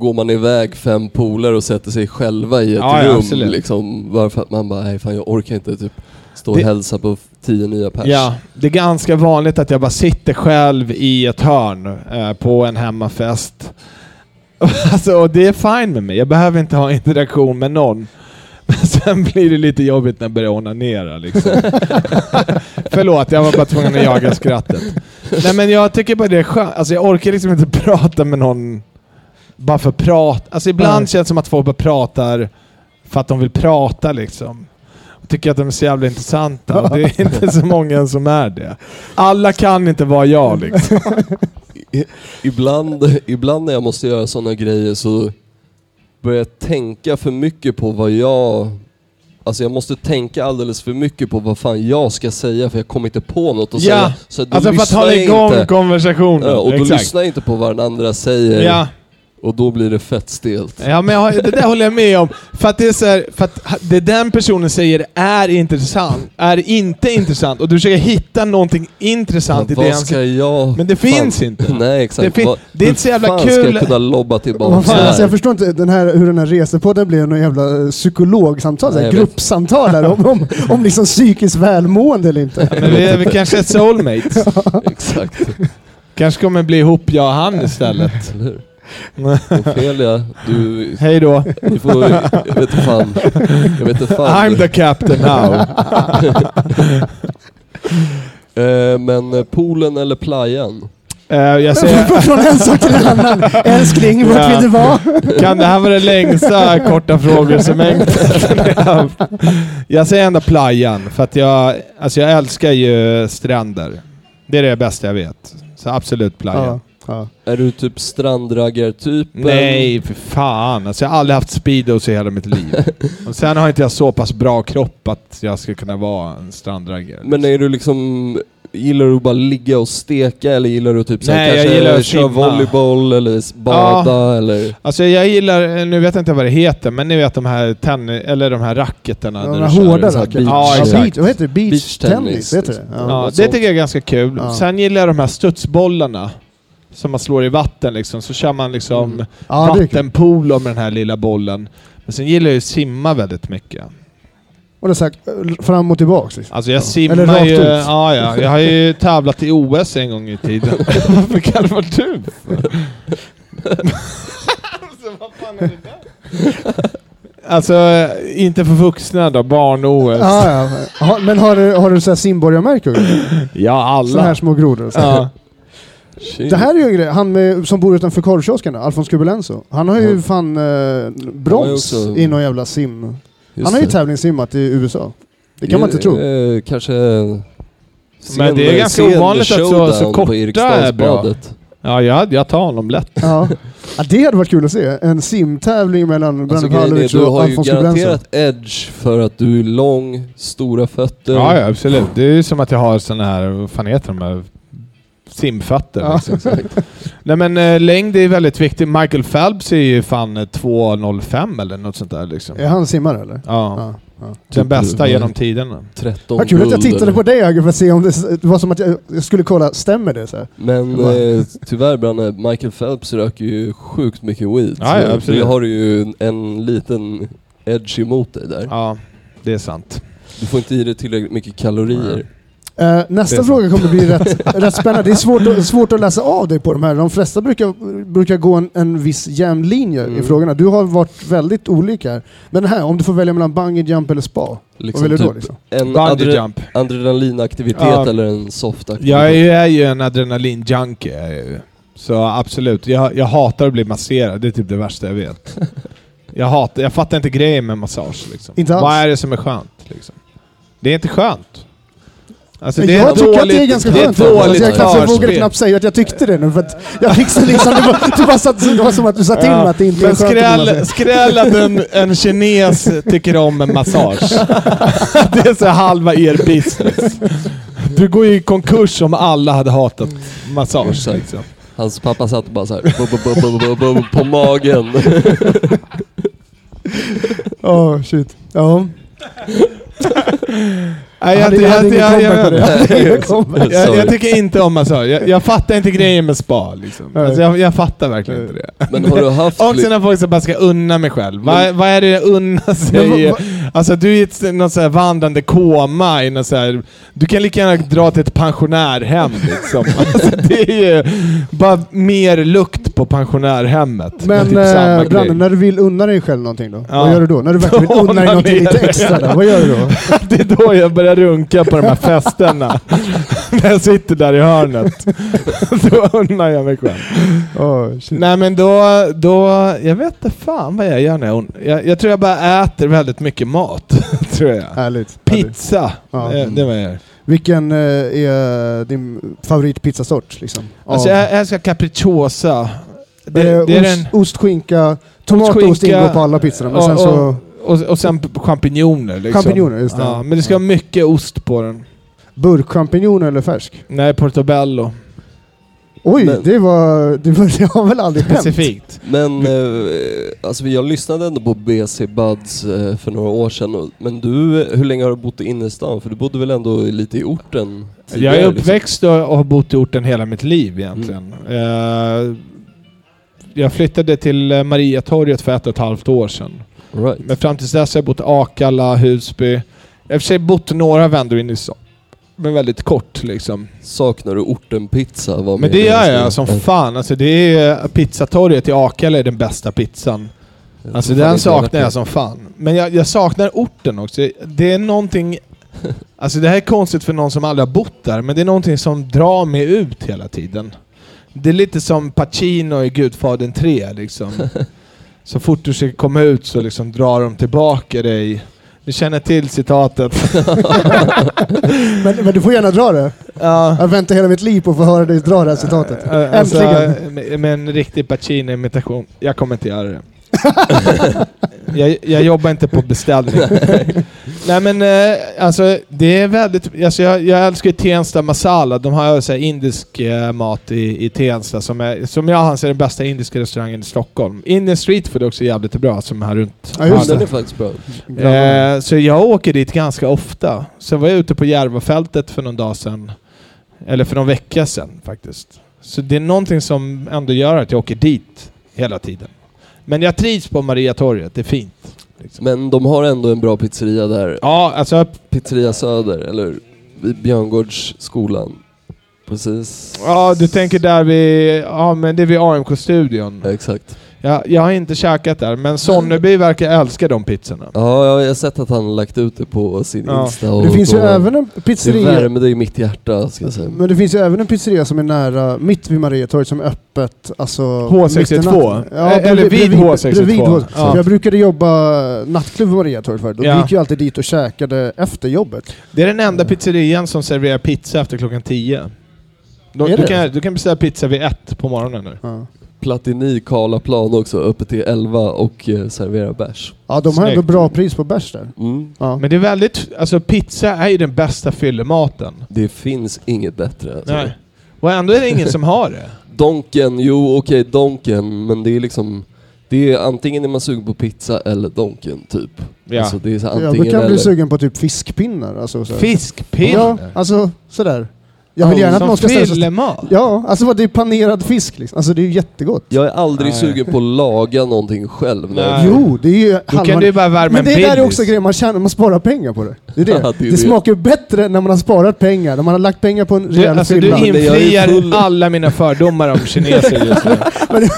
går man iväg fem polare och sätter sig själva i ett Ja, ja, rum absolut. liksom. Bara för att man bara, nej fan jag orkar inte typ stå och Det- hälsa på tio nya pers. Ja, det är ganska vanligt att jag bara sitter själv i ett hörn eh, på en hemmafest. alltså, och det är fine med mig. Jag behöver inte ha interaktion med någon. Men sen blir det lite jobbigt när jag börjar onanera liksom. Förlåt, jag var bara tvungen att jaga skrattet. Nej men jag tycker bara det är skönt. Alltså jag orkar liksom inte prata med någon bara för prat. Alltså ibland Nej. känns det som att folk bara pratar för att de vill prata liksom. Och tycker att de är så jävla intressanta. Och det är inte så många som är det. Alla kan inte vara jag liksom. I- Ibland, ibland när jag måste göra sådana grejer så börjar jag tänka för mycket på vad jag... Alltså jag måste tänka alldeles för mycket på vad fan jag ska säga för jag kommer inte på något att Ja, säga. Så då Alltså för att hålla igång inte. konversationen. Ja, och då Exakt. lyssnar jag inte på vad den andra säger Ja, och då blir det fett stelt. ja, men jag, det där håller jag med om. För att det är så här, för att det den personen säger är intressant, är inte intressant. Och du försöker hitta någonting intressant i det vad han ska jag... Men det fan- finns inte. Nej exakt. Det fin- Vad- det är hur inte så jävla fan kul- ska jag kunna lobba tillbaka fan, alltså jag förstår inte den här, hur den här resepodden blev någon jävla eh, psykologsamtal, Nej, gruppsamtal här, om, om, om liksom psykiskt välmående eller inte. Men vi är väl kanske är soulmates. Exakt. Kanske kommer bli ihop jag och han istället. Ofelia, du... Hej då. Du får... Jag vet inte fan. Jag vet inte fan. I'm the captain now. Eh, men eh, poolen eller playan? Eh, jag säger, Från en sak till en annan. Älskling, vart Ja. vill du vara? kan det här vara den längsta korta frågor som jag Jag säger ändå playan, för att jag, alltså jag älskar ju stränder. Det är det bästa jag vet. Så absolut playan. Ja, ja. Är du typ strandraggar-typen? Nej, för fan. Alltså jag har aldrig haft speedos i hela mitt liv. Och sen har inte jag så pass bra kropp att jag ska kunna vara en strandraggare. Men är du liksom... Gillar du bara ligga och steka eller gillar du typ såhär, Nej, jag kanske gillar att köra volleyboll eller bada eller... Alltså jag gillar, nu vet jag inte vad det heter, men ni vet de här tennis, eller de här racketerna. De här hårda så här racket. Ja, Ja, exakt. beach, vad heter det? Beach, Beach tennis, tennis, heter det? liksom. Ja. Ja, det tycker jag är ganska kul. Ja. Sen gillar jag de här studsbollarna. Som man slår i vatten liksom. Så kör man liksom Mm. Ja, vattenpolo med den här lilla bollen. Men sen gillar jag ju att simma väldigt mycket. Och det är så här, fram och tillbaks. Liksom. Alltså jag Ja. simmar Eller rakt ju... ut. Ja, ja. Jag har ju tävlat i OS en gång i tiden. Varför kallar du alltså vad fan är det där? Alltså, inte för vuxna då, barn-OS. Ja, ja. Men har du, har du så här simborgarmärke och grejer? Ja, Sådana här alla. små grodor så. Ja. Shit. Det här är ju en grej, han med, som bor utanför korvkiosken, Alfons Kubelenso. Han har ju Ja. fan eh, brons också- i någon jävla sim. Just han har ju det. tävlingssimmat i USA. Det kan man inte tro. Eh, kanske... Men det är ganska ovanligt att så- så korta på är Eriksdalsbadet. Ja, jag, jag tar honom lätt. Ja. ja, det hade varit kul att se. En simtävling mellan Alltså, Branne grejen är, Pavlovic du och har ju Alfons garanterat edge för att du är lång, stora fötter. Ja, ja, absolut. Det är ju som att jag har såna här, vad fan heter de här simfötter. Ja. Liksom. Nej men eh, längd är väldigt viktigt. Michael Phelps är ju fan eh, 2.05 eller något sånt där liksom. Är han simmare eller? Ja. Ja. ja. Den bästa Typ, genom tiderna. 13 Vad kul att jag tittade eller- på dig Agge för att se om det, det var som att jag, jag skulle kolla, stämmer det? Så här? Men eh, tyvärr Branne, Michael Phelps röker ju sjukt mycket weed. Ja, ja, absolut. Det har du ju en, en liten edge emot dig där. Ja, det är sant. Du får inte i dig tillräckligt mycket kalorier. Det nästa fråga kommer bli rätt, rätt spännande. Det är svårt att, svårt att läsa av dig på de här. De flesta brukar, brukar gå en, en viss jämn linje i Mm. frågorna. Du har varit väldigt olika här. Men här, om du får välja mellan bungee jump eller spa, Liksom vad vill du då? typ Liksom? en adre, jump. adrenalinaktivitet Ja. eller en soft aktivitet. Jag är, ju en adrenalin-junkie. Så absolut, jag, jag hatar att bli masserad. Det är typ det värsta jag vet. Jag, hatar, jag fattar inte grejen med massage. Liksom. Inte alls. Vad är det som är skönt? Liksom? Det är inte skönt. Alltså, det är jag tycker att det är dåligt- ganska det är skönt. ett alltså, dåligt jag, kanske vågade knappt säga att jag tyckte det nu för att jag fick så liksom, det var, det var, så att, det var som att du sa till mig att det inte är Men skönt. att bli skräll, skräll att en, en kines tycker om en massage. Det är så halva er business. Du går ju i konkurs om alla hade hatat massage. Liksom. Hans pappa satt bara så här på magen. Ja, shit. Ja. Jag tycker inte om massage. Jag, jag fattar inte grejen med spa. Liksom. Alltså, jag, jag fattar verkligen inte det. Men har du haft... Och sen när folk som bara ska unna mig själv. Vad, Men- vad är det jag unnar sig? Alltså du är i ett något så här vandrande koma i något så här, Du kan lika gärna dra till ett pensionärhem liksom. Alltså, det är ju bara mer lukt på pensionärhemmet. Men typ eh. Branne, när du vill unna dig själv någonting då? Ja. Vad gör du då? När du verkligen vill unna dig någonting lite extra där, vad gör du då? Det är då jag börjar runka på de här festerna. När jag sitter där i hörnet. då unnar jag mig själv. Oh. Nej men då, då, jag vet inte fan vad jag gör när jag jag, jag tror jag bara äter väldigt mycket mat. tror jag. Härligt. Pizza, Ja. det, det är vad jag gör. Vilken eh, är din favoritpizzasort? Liksom? Alltså jag älskar capricciosa. Det, Eh, det är ost, den, ost, skinka, tomat och ost skinka, ingår på alla pizzorna. Men och- sen så och- och, och sen champinjoner liksom. champinjoner, just det. Ja, men det ska vara mycket ost på den. Burkchampinjoner eller färsk? Nej, portobello. Oj, Men- det var... Det, var, det har väl aldrig hänt? Specifikt. Men eh, alltså jag lyssnade ändå på BC Buds eh, för några år sedan. Och, men du, hur länge har du bott i innerstan? För du bodde väl ändå lite i orten? Jag är liksom? uppväxt och och har bott i orten hela mitt liv egentligen. Eh, jag flyttade till eh, Mariatorget för ett och ett halvt år sedan. Right. Men fram tills dess har jag bott i Akalla, Husby. Jag har i och för sig bott några vändor in i stan. Men väldigt kort liksom. Saknar du ortenpizza? Var Men det gör jag som fan. Alltså det är pizzatorget i Akalla är den bästa pizzan. Alltså den saknar jag som fan. Men jag, jag saknar orten också. Det är någonting... Alltså det här är konstigt för någon som aldrig har bott där, men det är någonting som drar mig ut hela tiden. Det är lite som Pacino i Gudfadern 3 liksom. Så fort du ska komma ut så liksom drar de tillbaka dig. Du känner till citatet. Men, men du får gärna dra det. ja. Jag väntar hela mitt liv på att få höra dig dra det här citatet. Alltså, Äntligen! med, med en riktig Pacino-imitation. Jag kommer inte göra det. jag, jag jobbar inte på beställning. Nej men eh, alltså det är väldigt... Alltså, jag, jag älskar ju Tensta Masala. De har så här indisk eh, mat i, i Tensta som, är, som jag anser är den bästa indiska restaurangen i Stockholm. Indian Street Food är också jävligt bra som är här runt. Ja, just Den det. är faktiskt bra. Eh, så jag åker dit ganska ofta. Så var jag ute på Järvafältet för någon dag sedan. Eller för någon vecka sedan faktiskt. Så det är någonting som ändå gör att jag åker dit hela tiden. Men jag trivs på Mariatorget, det är fint. Liksom. Men de har ändå en bra pizzeria där. Ja, alltså... Pizzeria Söder, eller vid Björngårdsskolan. Precis. Ja, du tänker där vid... Ja, men det är vid AMK-studion. Ja, exakt. Jag, jag har inte käkat där, men Sonneby verkar älska de pizzorna. Ja, jag har sett att han har lagt ut det på sin Ja. Insta. Och Det finns ju då- även en Det pizzeria... värmde i mitt hjärta, ska jag säga. Men det finns ju även en pizzeria som är nära, mitt vid Mariatorget, som är öppet alltså... H62? mitt i natten. Eh, eller vid H62. Bredvid H62. Ja. Jag brukade jobba nattklubb på Mariatorget förut och Ja. vi gick ju alltid dit och käkade efter jobbet. Det är den enda pizzerian som serverar pizza efter klockan 10. Du, Är du, det? kan, du kan beställa pizza vid ett på morgonen nu. Ja, Platini, Karlaplan också, öppet till 11 och eh, serverar bärs. ja de har ändå bra pris på bärs där. Mm. Ja. Men det är väldigt... Alltså pizza är ju den bästa fyllematen. Det finns inget bättre. Alltså. Nej. Och ändå är det ingen som har det. Donken, jo okej Donken, men det är liksom... Det är antingen är man sugen på pizza eller Donken typ. Ja. Alltså det är så Ja, då antingen kan jag bli eller. sugen på typ fiskpinnar. Alltså. Fiskpinne? Ja, alltså sådär. Jag vill gärna att någon ska ställa sig... Ja, alltså vad det är panerad fisk liksom. Alltså det är ju jättegott. Jag är aldrig Nej. sugen på att laga någonting själv. när jag-. Jo, det är ju Då halva... kan du ju bara värma Men en det där är också grejen, man tjänar, man sparar pengar på det. Det är det. Ja, det är det, det. smakar ju bättre när man har sparat pengar, när man har lagt pengar på en Du, rejäl alltså, du fylla. men jag är infriar full- alla mina fördomar om kineser just nu. Men det-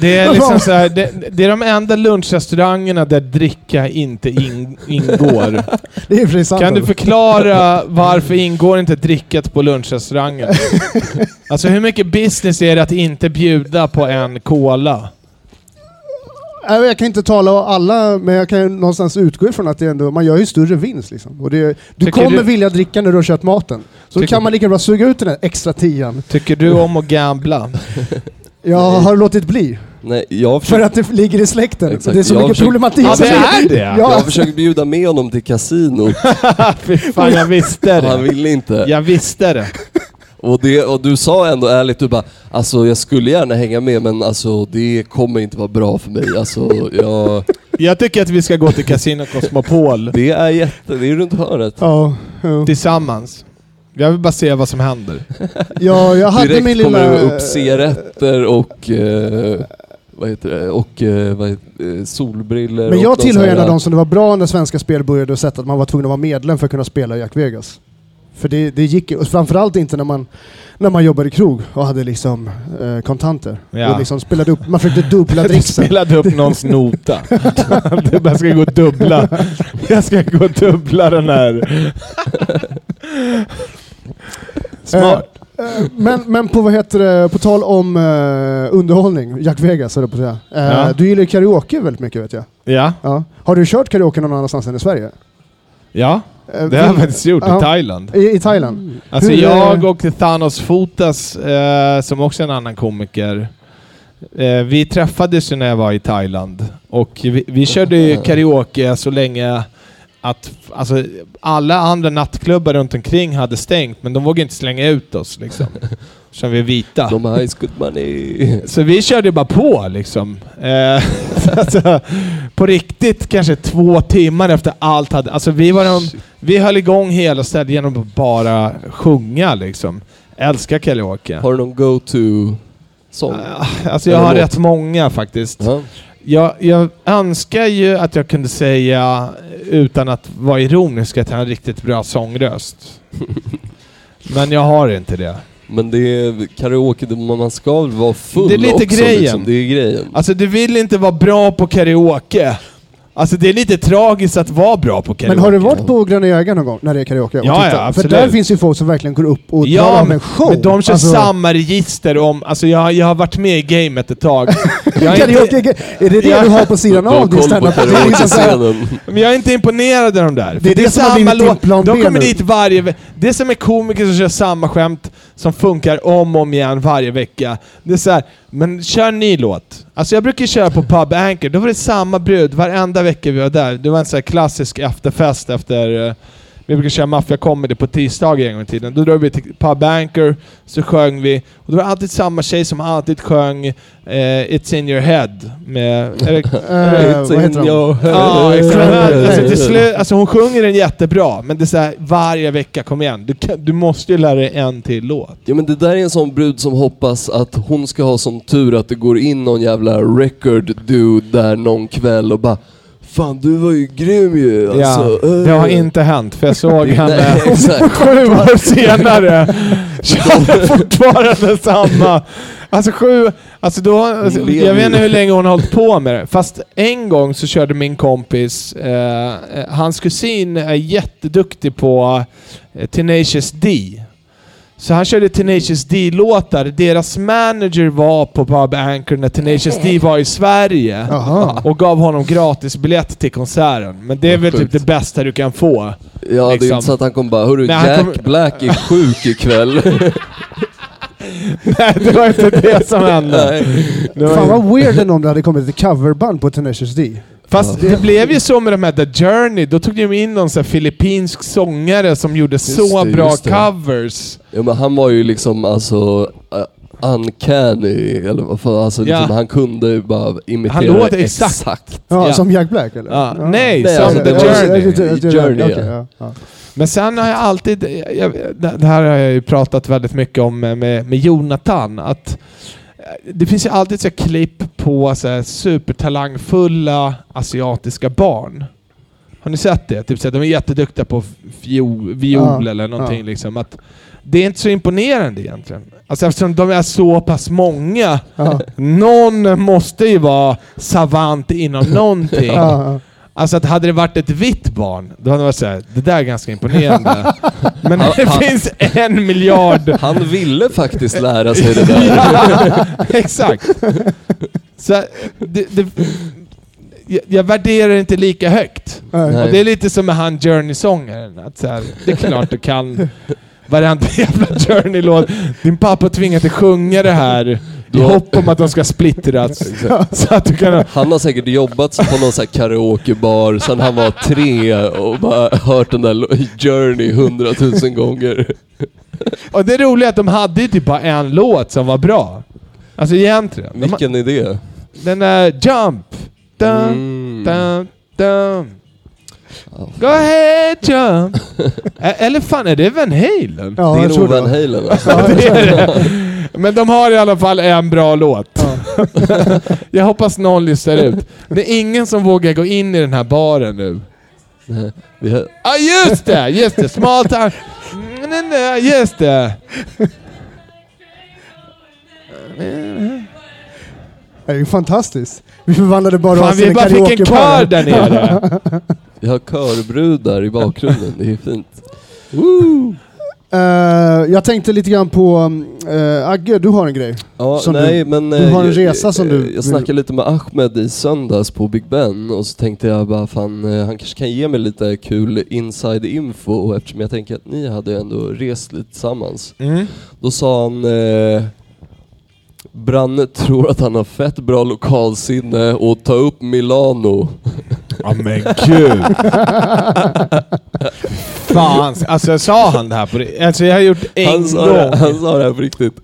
Det är liksom så här, det, det är de enda lunchrestaurangerna där dricka inte in, ingår. Det är för sig sant. Kan du alltså. förklara varför ingår inte drickat på lunchrestaurangen? Alltså hur mycket business är det att inte bjuda på en cola? Jag kan inte tala om alla, men jag kan någonstans utgå ifrån att det ändå, man gör ju större vinst. Liksom. Och det, du Tycker kommer du- vilja dricka när du har köpt maten. Så då kan man lika bra suga ut den där extra tian. Tycker du om att gambla? Jag har låtit bli. Nej, jag har För att det ligger i släkten. Exakt. Det är så Jag mycket försöker- problematik. Ja, det är det! jag Ja, har försökt bjuda med honom till kasino. Fy fan, jag visste Han det. ville inte. Jag visste det. Och, det, och du sa ändå ärligt, du bara alltså jag skulle gärna hänga med men alltså det kommer inte vara bra för mig. Alltså jag, Jag tycker att vi ska gå till Casino Cosmopol det är jätte, det är runt hörnet. ja, ja. tillsammans. Jag vill bara se vad som händer. ja, jag hade Direkt min kommer lilla... det upp cigaretter och eh, vad heter det, och eh, vad heter, eh, solbriller. Men och jag tillhör en av de som det var bra när Svenska Spel började sätta att man var tvungen att vara medlem för att kunna spela i Jack Vegas. För det, det gick ju, och framförallt inte när man, när man jobbade i krog och hade liksom eh, kontanter. Ja. Och liksom spelade upp, man försökte dubbla Du dricksen. spelade upp någons nota. Du bara, jag ska gå och dubbla. Jag ska gå och dubbla den här. Smart. Eh, men, men på vad heter det, på tal om eh, underhållning, Jack Vegas höll jag på att säga. Eh, Ja. Du gillar ju karaoke väldigt mycket vet jag. Ja, Ja. Har du kört karaoke någon annanstans än i Sverige? ja. Eh, Det har jag faktiskt gjort Ja. i Thailand. I, I Thailand? Alltså Hur, eh, jag och Thanos Fotas, eh, som också är en annan komiker, eh, vi träffades ju när jag var i Thailand. Och vi, vi körde ju karaoke så länge att alltså, alla andra nattklubbar runt omkring hade stängt, men de vågade inte slänga ut oss liksom. Som vi är vita. De har high school money. Så vi körde bara på liksom. Eh, alltså, på riktigt kanske två timmar efter allt hade... Alltså vi var de, Vi höll igång hela stället genom att bara sjunga liksom. Älskar karaoke. Har du någon go-to sång? Ah, Alltså jag Eller har låt? rätt många faktiskt. Ja. Jag, jag önskar ju att jag kunde säga, utan att vara ironisk, att jag har en riktigt bra sångröst. Men jag har inte det. Men det är karaoke, man ska väl vara full Det är lite också, grejen. Liksom. Det är grejen. Alltså du vill inte vara bra på karaoke. Alltså det är lite tragiskt att vara bra på karaoke. Men har du varit på Gröna Jägaren någon gång när det är karaoke? Ja, ja, För absolut. där finns ju folk som verkligen går upp och drar Ja, men, en show. men de kör Alltså, samma register om... Alltså jag, jag har varit med i gamet ett tag. Jag är, Karaoke, inte, är det det Ja. du har på sidan av din standup? Det är liksom men jag är inte imponerad av de där. Det är För det som har blivit din låt. De kommer nu. dit varje. Det är som är komiker som kör samma skämt som funkar om och om igen varje vecka. Det är så här, men kör en ny låt. Alltså jag brukar köra på Pub Anchor, då var det samma brud varenda vecka vi var där. Det var en sån här klassisk efterfest efter... Eh, vi brukar köra Mafia Comedy på tisdagar en gång i tiden. Då drog vi till Pub Anchor, så sjöng vi. Och det var alltid samma tjej som alltid sjöng eh, It's in your head med... Det, Eh, vad heter de? Ja, exakt. Eh, Alltså, till slut, alltså hon sjunger den jättebra, men det är så här, varje vecka, kom igen. Du, kan, du måste ju lära dig en till låt. Ja men det där är en sån brud som hoppas att hon ska ha sån tur att det går in någon jävla record dude där någon kväll och bara Fan du var ju grym ju! Alltså, ja, det har eh." inte hänt, för jag såg henne sju år senare. Kör fortfarande samma. Alltså sju... Alltså då, alltså, jag vet inte hur länge hon har hållit på med det. Fast en gång så körde min kompis, eh, eh, hans kusin är jätteduktig på eh, Tenacious D. Så han körde Tenacious D-låtar. Deras manager var på Pub Anchor när Tenacious D var i Sverige. Jaha. Och gav honom gratis biljett till konserten. Men det är väl typ det bästa du kan få. Ja det är liksom. inte så att han kommer bara Hörru Nej, Jack kommer- Black är sjuk ikväll. Nej, det var inte det som hände. Nej. Det var Fan vad weird ändå om det hade kommit ett coverband på Tenacious D. Fast det blev ju så med de här The Journey, då tog de in någon sån här filippinsk sångare som gjorde så det, bra just covers. Ja men han var ju liksom alltså uh, uncanny, eller vad fan, alltså Ja. liksom, han kunde ju bara imitera Han låter exakt. Ja, Ja. som Jack Black eller? Ja, nej, Nej, som alltså, The Journey. Journey, ja. Ja. Men sen har jag alltid, jag, det här har jag ju pratat väldigt mycket om med, med Jonathan, att eh, det finns ju alltid så klipp på så supertalangfulla asiatiska barn. Har ni sett det? Typ så här, de är jätteduktiga på fiol, viol Ja, eller någonting ja. liksom. Att det är inte så imponerande egentligen. Alltså eftersom de är så pass många. Ja. Någon måste ju vara savant inom någonting. Ja. Alltså att hade det varit ett vitt barn, då hade det varit såhär, det där är ganska imponerande. Men när det Han- finns en miljard... Han ville faktiskt lära sig det där. Ja, exakt. Så det, det, jag, jag värderar inte lika högt. Nej. Och det är lite som med han Journey-sångaren. Att så här, det är klart du kan varenda jävla Journey-låt. Din pappa tvingar dig sjunga det här i Då- hopp om att de ska splittras. Så att du kan... Han har säkert jobbat på någon sån här karaokebar sedan han var tre och bara hört den där Journey hundratusen gånger. Och det roliga är att de hade ju typ bara en låt som var bra. Alltså egentligen. De, Vilken är det? den där Jump. Dun, Mm. dun, dun. Ja. Go ahead jump. Eller fan, är det Van Halen? Ja, det är nog Van. Halen alltså. Ja, Det är det. Men de har i alla fall en bra låt. Jag hoppas någon listar ut. Det är ingen som vågar gå in i den här baren nu. Ja ah, just det! Just det! Small town. Just det! Det är ju fantastiskt. Vi förvandlade bara Fan oss till vi en bara fick en kör där nere. vi har körbrudar i bakgrunden, det är fint. Eh, jag tänkte lite grann på... Uh, Agge, du har en grej. Ja, Som nej, du- men, du eh, har en jag- resa som jag, du vill- Jag snackade lite med Ahmed i söndags på Big Ben och så tänkte jag bara fan, eh, han kanske kan ge mig lite kul inside info eftersom jag tänker att ni hade ändå rest lite tillsammans. Mm. Då sa han eh, Branne tror att han har fett bra lokalsinne och ta upp Milano. Ja men gud. Fan, alltså sa han det här på det? Alltså jag har gjort en Han sa, det, gång. han sa det här på riktigt.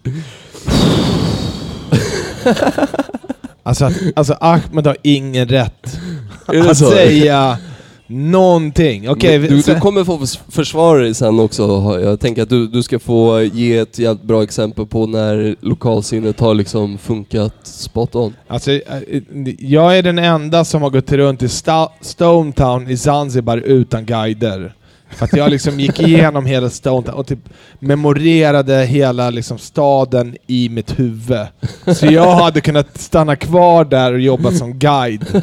Alltså, att, alltså Ahmed har ingen rätt att säga någonting. Men du, du kommer få förs- försvara dig sen också. Jag tänker att du, du ska få ge ett jävligt bra exempel på när lokalsinnet har liksom funkat spot on. Alltså, eh, jag är den enda som har gått runt i Sta- Stone Town i Zanzibar utan guider. För att jag liksom gick igenom hela Stone Town och typ memorerade hela liksom staden i mitt huvud. Så jag hade kunnat stanna kvar där och jobba som guide.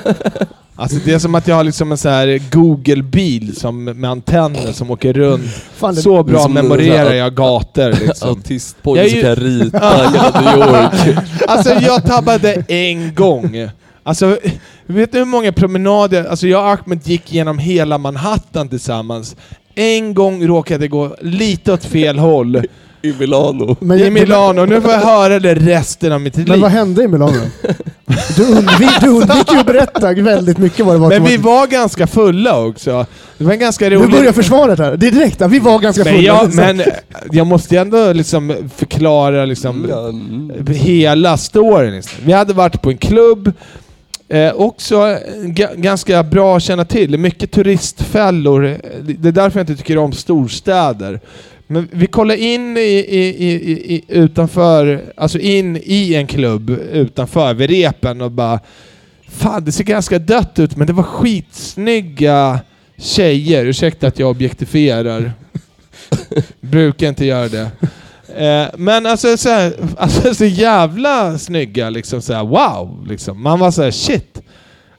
Alltså det är som att jag har liksom en så här Google-bil som, med antenner som åker runt. Fan, det, Så bra memorerar sån här- jag gator liksom. Autistpojke som kan rita hela New York. Alltså jag tabbade en gång. Alltså, vet du hur många promenader... Alltså jag och Ahmed gick genom hela Manhattan tillsammans. En gång råkade det gå lite åt fel håll I Milano. men, i Milano. Nu får jag höra det resten av mitt Men liv. vad hände i Milano? Du, undvik, du undviker ju att berätta väldigt mycket vad det var Men vi var... ganska fulla också. Det var en ganska Nu rolig... börjar försvaret här. Det är direkt, vi var ganska fulla. Men jag, men jag måste ju ändå liksom förklara liksom mm. hela storyn. liksom. Vi hade varit på en klubb, eh, också eh, ga- ganska bra att känna till. Mycket turistfällor. Eh, Det är därför jag inte tycker om storstäder. Men vi kollade in i, i, i, utanför, alltså in i en klubb utanför vid repen och bara Fan, det ser ganska dött ut men det var skitsnygga tjejer. Ursäkta att jag objektifierar. Brukar inte göra det. Eh, men alltså så, här, alltså så jävla snygga liksom så här, wow! Liksom. Man var så här, shit!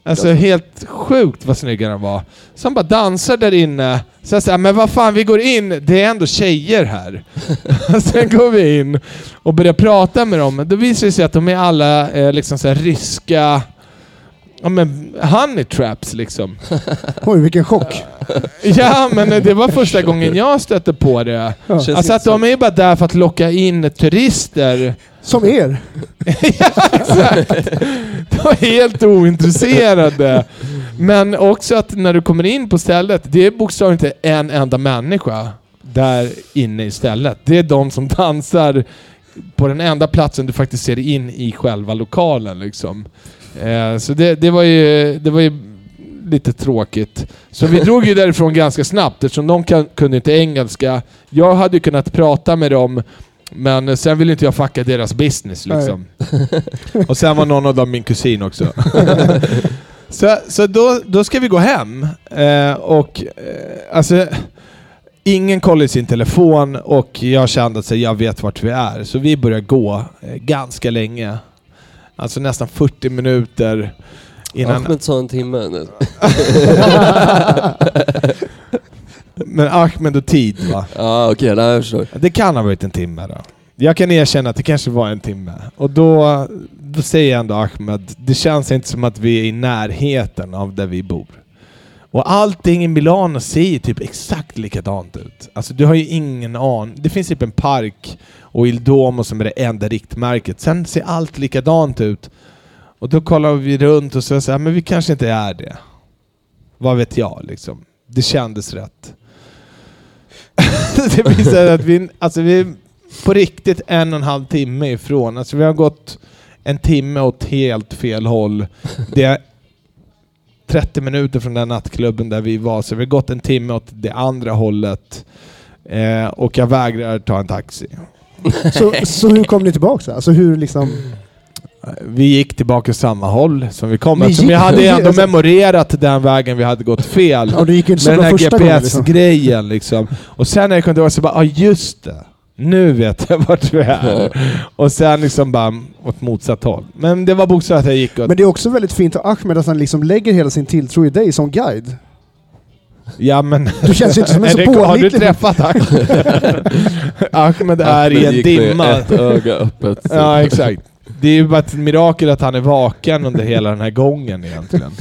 Alltså helt sjukt vad snygga de var. Som bara dansar där inne. Så här, men vad fan vi går in, det är ändå tjejer här. Sen går vi in och börjar prata med dem. Då visar det sig att de är alla eh, liksom så ryska Ja men honey traps liksom. Oj, vilken chock. Ja men det var första gången jag stötte på det. Ja. Alltså att de är bara där för att locka in turister. Som er. ja, exakt. De är helt ointresserade. Men också att när du kommer in på stället, det är bokstavligt inte en enda människa där inne i stället. Det är de som dansar på den enda platsen du faktiskt ser in i själva lokalen. Liksom. Eh, så det, det, var ju, det var ju lite tråkigt. Så vi drog ju därifrån ganska snabbt eftersom de kan, kunde inte engelska. Jag hade ju kunnat prata med dem men sen ville inte jag fucka deras business liksom. Och sen var någon av dem min kusin också. så så då, då ska vi gå hem. Eh, och eh, alltså... Ingen kollar sin telefon och jag kände att jag vet vart vi är. Så vi börjar gå eh, ganska länge. Alltså nästan 40 minuter innan... Ahmed sa en timme nu. Men Ahmed och tid va? Ja okej, okay, jag förstår. Det kan ha varit en timme då. Jag kan erkänna att det kanske var en timme. Och då, då säger jag ändå Ahmed, det känns inte som att vi är i närheten av där vi bor. Och allting i Milano ser typ exakt likadant ut. Alltså du har ju ingen aning. Det finns typ en park och Il Domo som är det enda riktmärket. Sen ser allt likadant ut. Och då kollar vi runt och så säger men vi kanske inte är det. Vad vet jag liksom. Det kändes rätt. det visar att vi, alltså vi är på riktigt en och en halv timme ifrån. Alltså vi har gått en timme åt helt fel håll. Det är 30 minuter från den nattklubben där vi var, så vi har gått en timme åt det andra hållet. Eh, och jag vägrar ta en taxi så, så hur kom ni tillbaka? Alltså hur liksom... Vi gick tillbaka samma håll som vi kom. Eftersom vi hade ändå alltså... memorerat den vägen vi hade gått fel. Ja, det gick inte med den här GPS-grejen liksom. liksom. Och sen när jag kom tillbaka så bara, ja ah, just det nu vet jag vart vi är. och sen liksom bara åt motsatt håll. Men det var bokstavligt att jag gick åt... Men det är också väldigt fint av Ahmed att han liksom lägger hela sin tilltro i dig som guide. Ja men... Du känns inte som en så pålitlig... Har du träffat Ahmed? Ahmed är i en dimma. Med ett öga öppet. ja exakt. Det är ju bara ett mirakel att han är vaken under hela den här gången egentligen.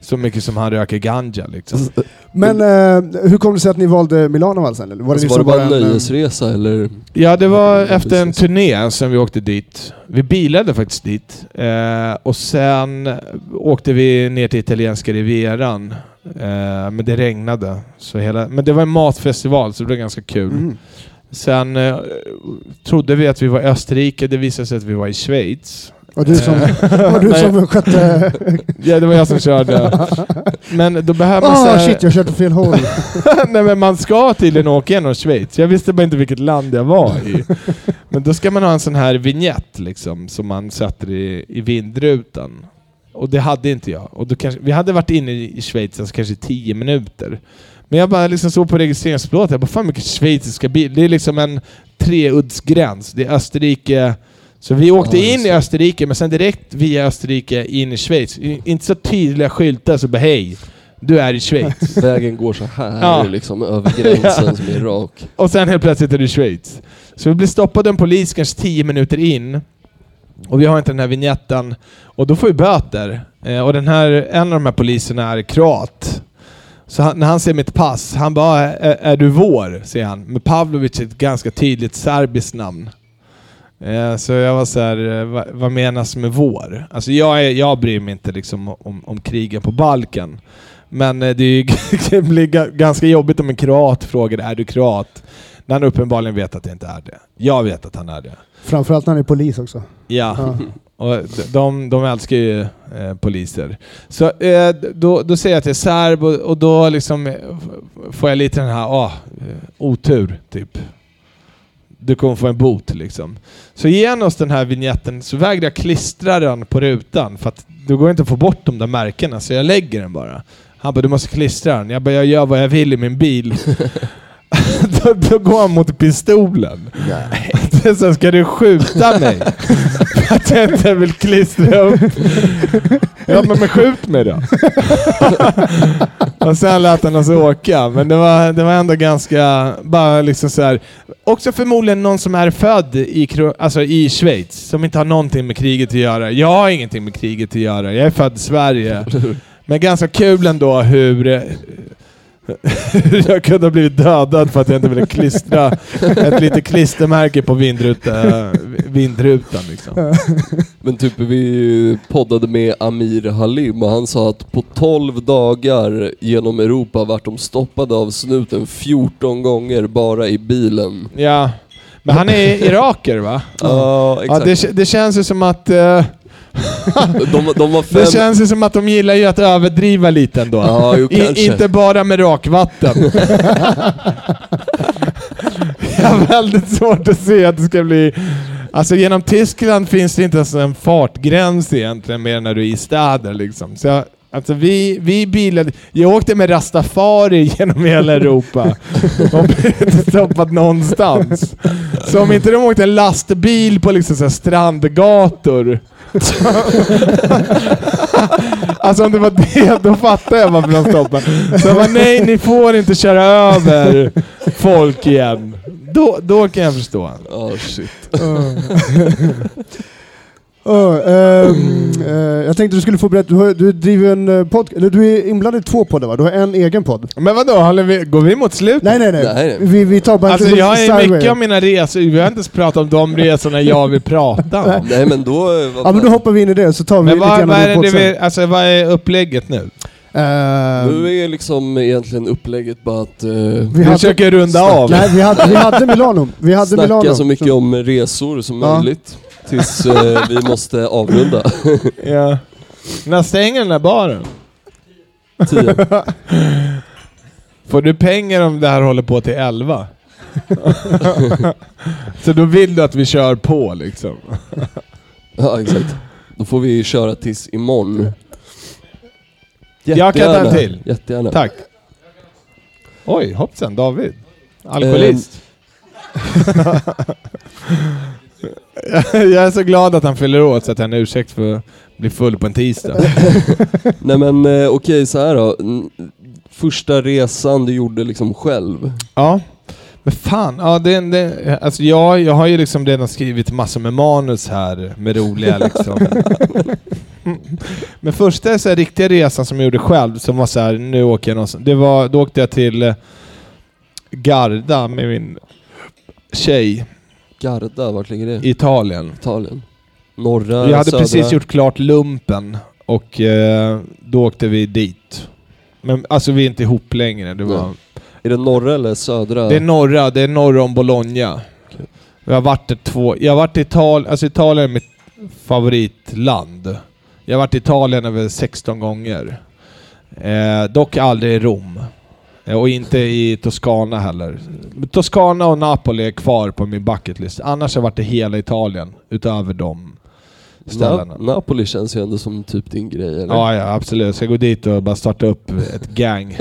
Så mycket som han röker ganja liksom. Men eh, hur kom det sig att ni valde Milano? Eller? Var det, alltså, var det bara en nöjesresa eller? Ja det var efter en turné som vi åkte dit. Vi bilade faktiskt dit. Eh, och sen åkte vi ner till italienska rivieran. Eh, men det regnade. Så hela, men det var en matfestival så det var ganska kul. Mm. Sen eh, trodde vi att vi var i Österrike, det visade sig att vi var i Schweiz. Och du som, och du som skötte... ja, det var jag som körde. Men då behöver man... Åh oh, shit, jag körde fel håll. Nej men man ska tydligen åka genom Schweiz. Jag visste bara inte vilket land jag var i. Men då ska man ha en sån här vignett liksom, som man sätter i, i vindrutan. Och det hade inte jag. Och då kanske, vi hade varit inne i Schweiz alltså kanske tio minuter. Men jag bara liksom såg på registreringsplåten, jag bara fan mycket schweiziska bilar. Det är liksom en treuddsgräns. Det är Österrike, så vi åkte ja, in i Österrike, men sen direkt via Österrike in i Schweiz. Inte så tydliga skyltar så bara hej, du är i Schweiz. Vägen går så här ja. liksom över gränsen ja. som är rak. Och sen helt plötsligt är du i Schweiz. Så vi blir stoppade av en polis kanske 10 minuter in. Och vi har inte den här vignetten. Och då får vi böter. Eh, och den här, en av de här poliserna är kroat. Så han, när han ser mitt pass, han bara är, är du vår?” säger han. Men Pavlovic är ett ganska tydligt serbiskt namn. Eh, så jag var så här, eh, vad, vad, menas med vår? Alltså jag, är, jag bryr mig inte liksom om, om krigen på Balkan. Men eh, det, det blir ganska jobbigt om en kroat frågar är du kroat? När han uppenbarligen vet att det inte är det. Jag vet att han är det. Framförallt när han är polis också. Ja, ja. och de, de älskar ju eh, poliser. Så eh, då, då säger jag att jag är serb och, och då liksom får jag lite den här, ah, otur typ du kommer få en bot liksom. Så ge oss den här vignetten så vägrar jag klistra den på rutan för att det går inte att få bort de där märkena så jag lägger den bara. Han bara du måste klistra den. Jag bara jag gör vad jag vill i min bil. då, då, går han mot pistolen. Nej. Så ska du skjuta mig? För att jag inte vill klistra upp. Ja men, men skjut mig då. och sen lät han oss åka. Men det var, det var ändå ganska, bara liksom så här. Också förmodligen någon som är född i, alltså i Schweiz, som inte har någonting med kriget att göra. Jag har ingenting med kriget att göra. Jag är född i Sverige. Men ganska kul ändå hur jag kunde ha blivit dödad för att jag inte ville klistra ett litet klistermärke på vindruta, vindrutan. Liksom. Men typ vi poddade med Amir Halim och han sa att på 12 dagar genom Europa vart de stoppade av snuten 14 gånger bara i bilen. Ja, men han är iraker va? Ja, Ja, exakt. det, det känns ju som att... eh, de, de fem... det känns ju som att de gillar ju att överdriva lite ändå. Ja, jo, I, inte bara med rakvatten. jag har väldigt svårt att se att det ska bli... Alltså genom Tyskland finns det inte ens en fartgräns egentligen mer än när du är i städer liksom. Så jag, alltså vi, vi bilade... Jag åkte med Rastafari genom hela Europa och blev inte stoppad någonstans. Så om inte de åkte en lastbil på liksom så strandgator Alltså om det var det, då fattar jag varför de stoppade. Så jag bara, nej ni får inte köra över folk igen. Då, då kan jag förstå. Ja, shit. Ja, ehm, eh, jag tänkte du skulle få berätta, du, har, du driver en eh, podd, eller du är inblandad i två poddar va? Du har en egen podd? Men vadå, håller vi, går vi mot slutet? Nej nej nej, Nej. Vi, vi tar bara Alltså jag är sideway. mycket om mina resor, vi har inte ens pratat om de resorna jag vill prata om. Nej men då... eh, Ja men då hoppar vi in i det så tar vi Men lite vad, grann vad, av är det vi, alltså, vad är upplägget nu? Ehm, Nu är liksom egentligen upplägget bara att uh, vi försöker runda av. nej, vi hade, vi hade Milano. Vi hade snacka Milano. så mycket om resor som Ja. möjligt. Tills eh, vi måste avrunda. Ja. När stänger den där baren? Tio. Får du pengar om det här håller på till 11? Så då vill du att vi kör på liksom? Ja exakt. Då får vi köra tills imorgon. Jag kan ta en till. Jättegärna. Tack. Oj, hoppsan David. Alkoholist. jag är så glad att han fyller år så att han har ursäkt för att bli full på en tisdag. Nej men eh, okej så här då. Första resan du gjorde liksom själv. Ja. Men fan, ja, det, det, alltså jag, jag har ju liksom redan skrivit massor med manus här med roliga liksom. Men första så här, riktiga resan som jag gjorde själv, som var så här, nu åker jag någonstans. Det var, då åkte jag till eh, Garda med min tjej Garda, vart ligger det? i Italien. Italien? Norra, Vi hade södra? precis gjort klart lumpen och eh, då åkte vi dit. Men alltså vi är inte ihop längre. Det, var, Nej. Är det norra eller södra? det är norra, det är norr om Bologna. Okej. Jag har varit där två... Jag har varit i Italien, alltså Italien är mitt favoritland. Jag har varit i Italien över 16 gånger. Eh, dock aldrig i Rom. Eh, och inte i Toscana heller. Toscana och Napoli är kvar på min bucketlist. Annars har jag varit i hela Italien, utöver de ställena. Na- Napoli känns ju ändå som typ din grej eller? Ja, ja absolut. Jag ska gå dit och bara starta upp ett gang.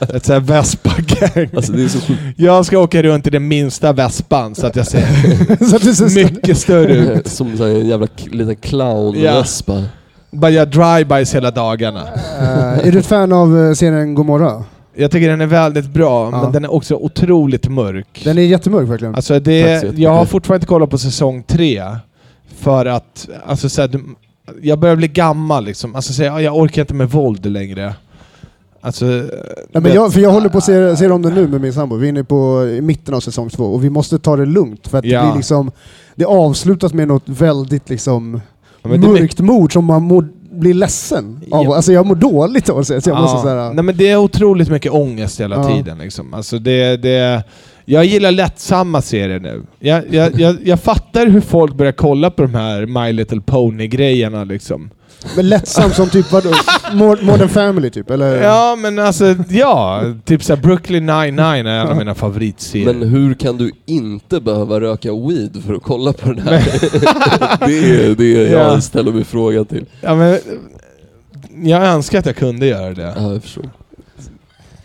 ett sånt här Vespa-gang. Alltså det är så. Jag ska åka runt i den minsta vespan så att jag ser så att det ser mycket större ut. Som så här en jävla liten clown Ja. vespa. Bara göra drive-bys hela dagarna. Eh, är du ett fan av eh, serien Gomorra? Jag tycker den är väldigt bra, Ja. men den är också otroligt mörk. Den är jättemörk verkligen. Alltså det, jag har fortfarande inte kollat på säsong tre. För att, alltså så här, jag börjar bli gammal liksom. Alltså så här, jag orkar inte med våld längre. Alltså... Nej, men jag, för jag håller på att se, se om den nu med min sambo. Vi är inne på i mitten av säsong två och vi måste ta det lugnt för att Ja. det blir liksom Det avslutas med något väldigt liksom Ja, det mörkt mord som man mår, blir ledsen av. Ja. Alltså jag mår dåligt av. Så jag måste Ja. säga, Nej men det är otroligt mycket ångest hela tiden liksom. Alltså det, det, jag gillar lättsamma serier nu. Jag, jag, jag, jag fattar hur folk börjar kolla på de här My Little Pony-grejerna liksom. Men lättsam som typ vadå? Modern Family typ? Eller? Ja men alltså, ja. Typ såhär Brooklyn 99 är en av mina favoritserier. Men hur kan du inte behöva röka weed för att kolla på det här? det är det Ja. jag ställer mig frågan till. Ja, men, jag önskar att jag kunde göra det. Ja, jag förstår.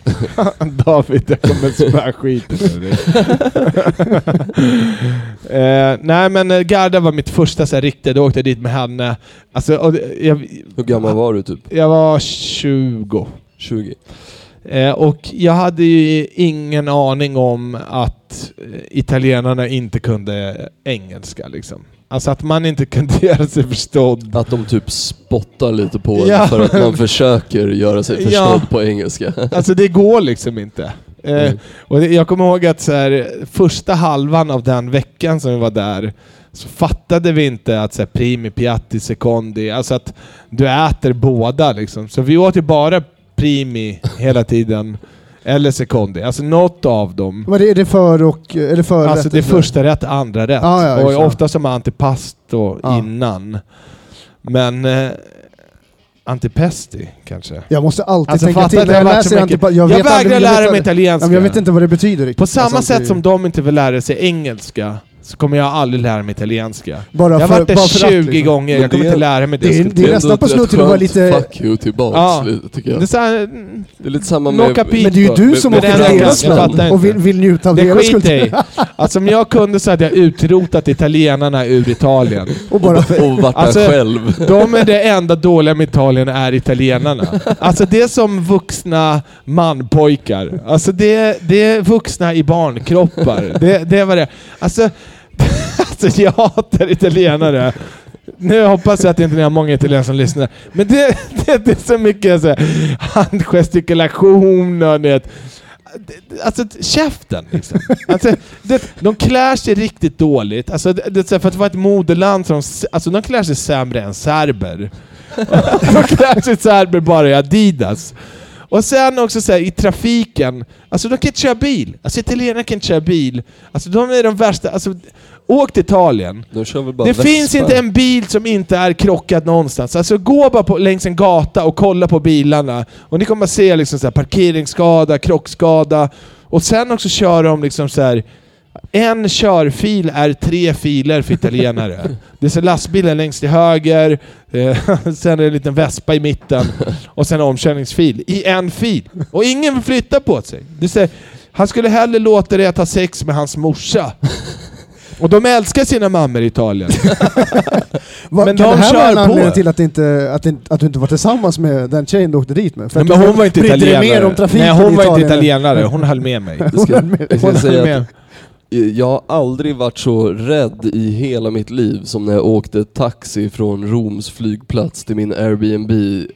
David, jag kommer spöa skiten ur dig. eh, nej men eh, Garda var mitt första så här, riktiga, då åkte jag dit med henne. Alltså, och, det- jag, Hur gammal var du typ? jag var 20. 20? Eh, och jag hade ju ingen aning om att eh, italienarna inte kunde engelska liksom. Alltså att man inte kunde göra sig förstådd. Att de typ spottar lite på en Ja, för att man försöker göra sig förstådd Ja. på engelska. Alltså det går liksom inte. Eh, Mm. och det, jag kommer ihåg att så här, första halvan av den veckan som vi var där så fattade vi inte att så här, primi, piatti, secondi, alltså att du äter båda liksom. Så vi åt ju bara primi hela tiden. Eller secondi, alltså något av dem. Vad är det för och... Är det för Alltså det är första rätt, andra rätt. Ja, ja, och ofta som antipasto Ja. innan. Men eh, antipesti kanske? Jag måste alltid Alltså tänka till när det jag läser antipa- Jag, aldrig- vägrar jag lära mig italienska. Ja, men jag vet inte vad det betyder riktigt. På samma Alltså, sätt det- som de inte vill lära sig engelska så kommer jag aldrig lära mig italienska. Bara jag har för- varit där bara för att, 20 liksom. gånger, Men jag kommer det- inte lära mig det. det är- Jag det är nästan på snudd till att vara lite- Fuck you tillbaks Ja. lite, tycker det är jag. så här, Det är lite samma med... capito. Men det är ju du som Men åker till jag deras jag land och vill, inte. vill njuta av det deras skiter jag kultur. i. Alltså om jag kunde så hade jag utrotat italienarna ur Italien. Och bara... Och varit Alltså- där själv. De är det enda dåliga med Italien är italienarna. Alltså det är som vuxna manpojkar. Alltså det, det är vuxna i barnkroppar. Det, det är vad det är. Alltså, alltså jag hatar italienare. Nu hoppas jag att inte inte har många italienare som lyssnar. Men det, det, det är så mycket så här, handgestikulation och ni vet. Alltså käften liksom. Alltså, det, de klär sig riktigt dåligt. Alltså, det, för att vara ett moderland, så de, alltså, de klär sig sämre än serber. de klär sig serber bara i Adidas. Och sen också så här, i trafiken, alltså de kan inte köra bil. Alltså italienare kan inte köra bil. Alltså de är de värsta, alltså åk till Italien. De kör väl bara Det Vespa. finns inte en bil som inte är krockad någonstans. Alltså gå bara på, längs en gata och kolla på bilarna. Och ni kommer att se liksom så här, parkeringsskada, krockskada. Och sen också kör de liksom så här. En körfil är tre filer för italienare. Det är så lastbilen längst till höger, eh, sen är det en liten vespa i mitten och sen omkörningsfil i en fil. Och ingen vill flytta på sig. Det är här, han skulle hellre låta dig ha sex med hans morsa. Och de älskar sina mammor i Italien. Va, Men kan de det här vara en på. anledning till att, inte, att, inte, att du inte var tillsammans med den tjejen du åkte dit med? För Nej, men hon var inte italienare. mer om trafiken Nej, hon var inte Italien. italienare. Hon höll med mig. Ska, jag ska Hon höll med. Jag har aldrig varit så rädd i hela mitt liv som när jag åkte taxi från Roms flygplats till min Airbnb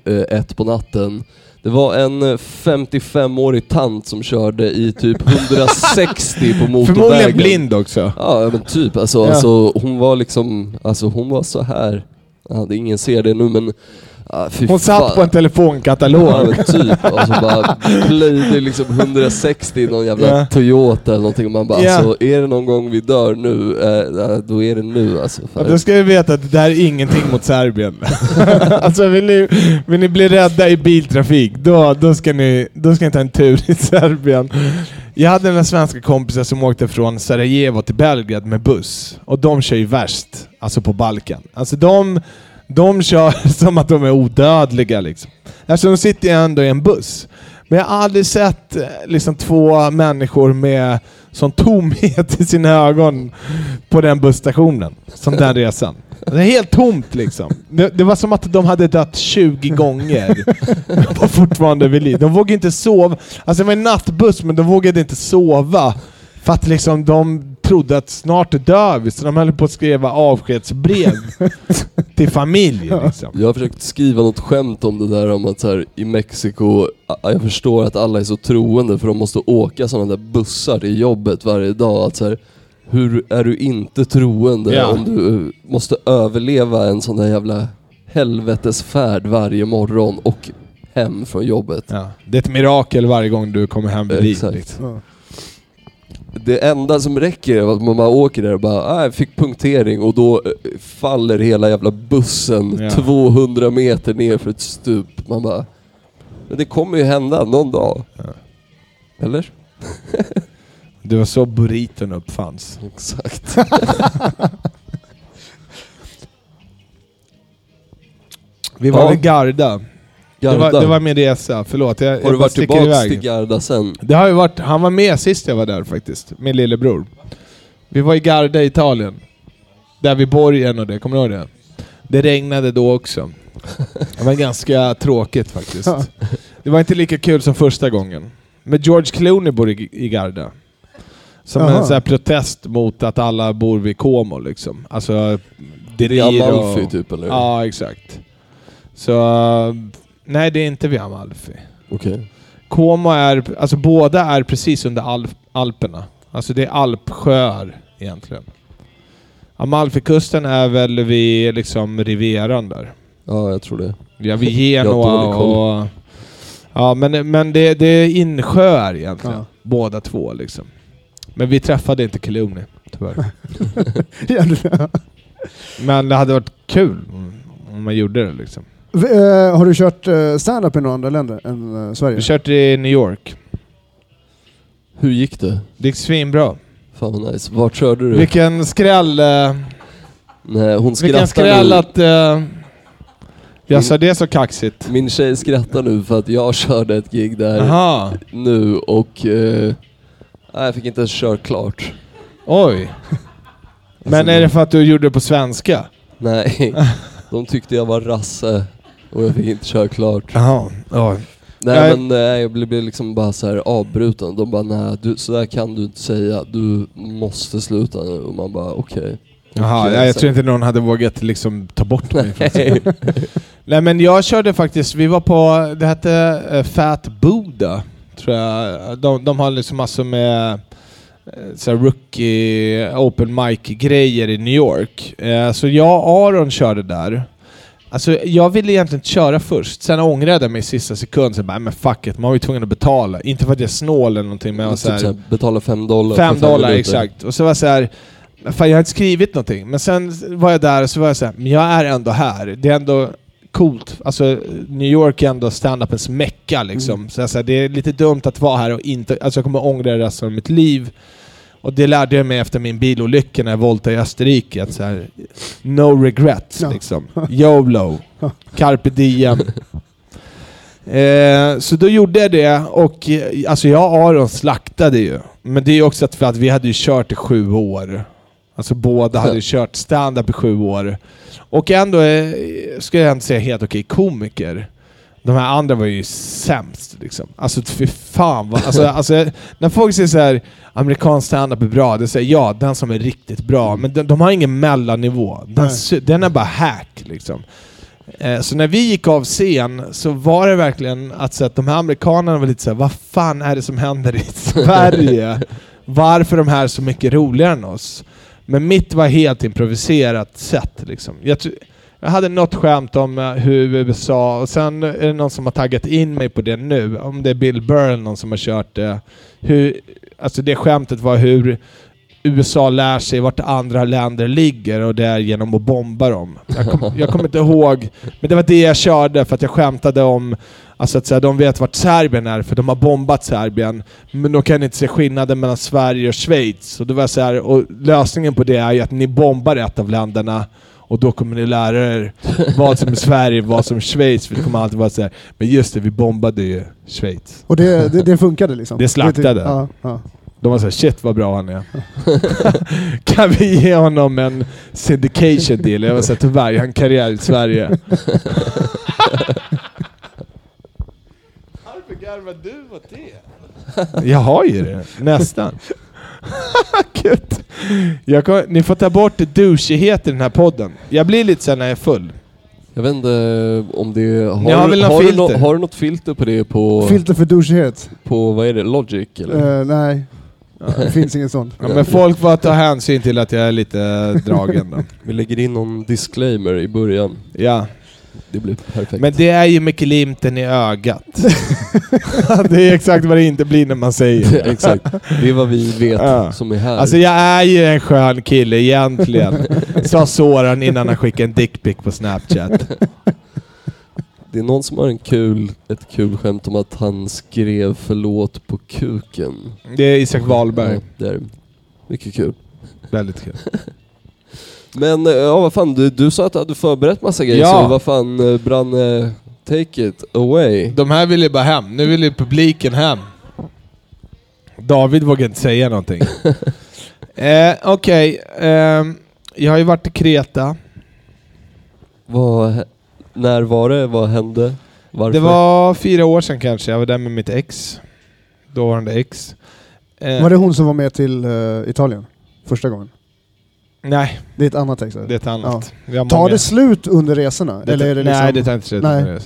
eh, ett på natten. Det var en eh, 55-årig tant som körde i typ 160 på motorvägen. Förmodligen blind också. Ja men typ, alltså, Ja. alltså hon var liksom, alltså hon var så här. Ja, det ingen ser det nu men... Ah, Hon satt fan. på en telefonkatalog. Ja typ, och så bara plöjde liksom 160 i någon jävla Ja. Toyota eller någonting och man bara Ja. alltså är det någon gång vi dör nu, eh, då är det nu alltså. Ja, då ska vi veta att det där är ingenting mot Serbien. alltså vill ni, vill ni bli rädda i biltrafik, då, då, ska ni, då ska ni ta en tur i Serbien. Jag hade några svenska kompisar som åkte från Sarajevo till Belgrad med buss. Och de kör ju värst, alltså på Balkan. Alltså de, de kör som att de är odödliga liksom. Alltså de sitter ju ändå i en buss. Men jag har aldrig sett eh, liksom, två människor med sån tomhet i sina ögon på den busstationen. Som den resan. Det är helt tomt liksom. Det, det var som att de hade dött 20 gånger. De var fortfarande vid liv. De vågade inte sova. Alltså det var en nattbuss men de vågade inte sova. För att liksom de trodde att snart dör vi, så de höll på att skriva avskedsbrev till familj. Liksom. jag har försökt skriva något skämt om det där om att så här, i Mexiko, jag förstår att alla är så troende för de måste åka sådana där bussar till jobbet varje dag. Att så här, hur är du inte troende Ja. om du eh, måste överleva en sån där jävla helvetesfärd varje morgon och hem från jobbet? Ja. Det är ett mirakel varje gång du kommer hem vid liv. Exakt. Liksom. Ja. Det enda som räcker är att man bara åker där och bara ah, jag fick punktering och då eh, faller hela jävla bussen Ja. 200 meter ner för ett stup. Man bara, men det kommer ju hända någon dag. Ja. Eller? Det var så burriton uppfanns. Exakt. Vi var Ja. vid Garda. Det var, Garda. det var min resa, förlåt. Jag, Har jag du varit tillbaks iväg. till Garda sen? Det har ju varit, han var med sist jag var där faktiskt, min lillebror. Vi var i Garda i Italien. Där vid borgen och det, kommer du ihåg det? Det regnade då också. Det var ganska tråkigt faktiskt. Ja. Det var inte lika kul som första gången. Men George Clooney bor i, i Garda. Som Jaha. en sån här protest mot att alla bor vid Como liksom. Alltså... Det är Amalfi och- typ eller? Ja, exakt. Så... Nej, det är inte vid Amalfi. Okej. Como är... Alltså båda är precis under Alp, Alperna. Alltså det är alpsjöar egentligen. Amalfikusten är väl vid liksom Rivieran där. Ja, jag tror det. Ja, vid Jag har Genoa dålig koll. och... Ja, men, men det, det är insjöar egentligen. Ja. Båda två liksom. Men vi träffade inte Kiluni, tyvärr. Ja, det- men det hade varit kul om man gjorde det liksom. Eh, har du kört uh, stand-up i några andra länder än eh, Sverige? Vi körde i New York. Hur gick det? Det gick svinbra. Fan vad nice. Vart körde du? Vilken skräll... Eh, Nej, hon vilken skrattar skräll nu. att... Eh, jag Min- sa det så kaxigt. Min tjej skrattar nu för att jag körde ett gig där Jaha. nu och... Eh, nej, jag fick inte ens köra klart. Oj. Men Alltså, är det för att du gjorde det på svenska? Nej, de tyckte jag var rasse och jag fick inte köra klart. Jaha. Ja. Nej Nej. men nej, jag blev blev liksom bara så här avbruten. De bara nej, du, så där kan du inte säga. Du måste sluta nu. Och man bara okej. Jaha, Okej, ja, jag så- tror inte någon hade vågat liksom ta bort mig Nej. Nej men jag körde faktiskt, vi var på, det hette eh, Fat Buddha, tror jag. De, de har liksom massor med eh, så rookie open mic-grejer i New York. Eh, Så jag och Aron körde där. Alltså jag ville egentligen köra först, sen ångrade jag mig i sista sekund. Så bara, "Nej, men fuck it, man var ju tvungen att betala. Inte för att jag är snål eller någonting, men jag var så typ här, så här, betala fem dollar Fem för dollar, minuter. exakt. Och så var jag så här, fan jag har inte skrivit någonting. Men sen var jag där och så var jag så här, men jag är ändå här. Det är ändå coolt. Alltså New York är ändå standupens mecka liksom. Mm. Så jag säger, det är lite dumt att vara här och inte... Alltså jag kommer ångra det resten av mitt liv. Och det lärde jag mig efter min bilolycka när jag voltade i Österrike. Att så här, no regrets Ja. liksom. YOLO. Carpe diem. Eh, så då gjorde jag det och eh, alltså jag och Aron slaktade ju. Men det är ju också för att vi hade ju kört i sju år. Alltså båda hade ju kört stand-up i sju år. Och ändå eh, skulle jag inte säga helt okej komiker. De här andra var ju sämst liksom. Alltså fy fan vad, alltså, alltså, När folk säger så här amerikansk stand-up är bra, det säger ja, den som är riktigt bra. Men de, de har ingen mellannivå. Den, den är bara hack liksom. Eh, Så när vi gick av scen så var det verkligen att, så att de här amerikanerna var lite såhär, vad fan är det som händer i Sverige? Varför är de här så mycket roligare än oss? Men mitt var helt improviserat sätt liksom. Jag, jag hade något skämt om eh, hur USA, och sen är det någon som har taggat in mig på det nu, om det är Bill Burr någon som har kört det. Hur, alltså det skämtet var hur USA lär sig vart andra länder ligger och det är genom att bomba dem. Jag, kom, jag kommer inte ihåg, men det var det jag körde för att jag skämtade om Alltså att säga, de vet vart Serbien är för de har bombat Serbien. Men de kan inte se skillnaden mellan Sverige och Schweiz. Och, det var så här, och lösningen på det är ju att ni bombar ett av länderna och då kommer ni lära er vad som är Sverige, vad som är Schweiz. För det kommer alltid vara så här. men just det, vi bombade ju Schweiz. Och det, det, det funkade liksom? Det slaktade. Ja, ja. De var såhär, shit vad bra han är. kan vi ge honom en syndication deal? Jag var såhär, tyvärr, jag har en karriär i Sverige. Varför garvar du åt det? Jag har ju det, nästan. Gud. Jag kom, ni får ta bort douchighet i den här podden. Jag blir lite såhär när jag är full. Jag vet inte om det... Har, har du- har, du filter? nå- har du något filter på det på, Filter för douchighet? på vad är det, Logic eller? Eh, nej, det finns inget sånt. Ja, men folk får ta hänsyn till att jag är lite dragen då. Vi lägger in någon disclaimer i början. Ja. Det blir perfekt. Men det är ju med glimten i ögat. det är exakt vad det inte blir när man säger det. Exakt. Det är vad vi vet Ja. som är här. Alltså jag är ju en skön kille egentligen. Sa Soran innan han skickade en dickpic på snapchat. Det är någon som har en kul, ett kul skämt om att han skrev förlåt på kuken. Det är Isak Wahlberg. Ja, det är mycket kul. Väldigt kul. Men eh, ja, vad fan, du, du sa att du hade förberett massa grejer, Ja. så vad fan, eh, Branne, take it away. De här vill ju bara hem. Nu vill ju publiken hem. David vågar inte säga någonting. eh, Okej, ehm, jag har ju varit i Kreta. Vad, hä- när var det? Vad hände? Varför? Det var fyra år sedan kanske, jag var där med mitt ex. Dåvarande ex. Eh, Var det hon som var med till eh, Italien? Första gången? Nej, Det är ett annat ex. det är ett annat. Vi har Tar många- det slut under resorna? Det- eller är det liksom... Nej, det tar inte slut. Nej. under det.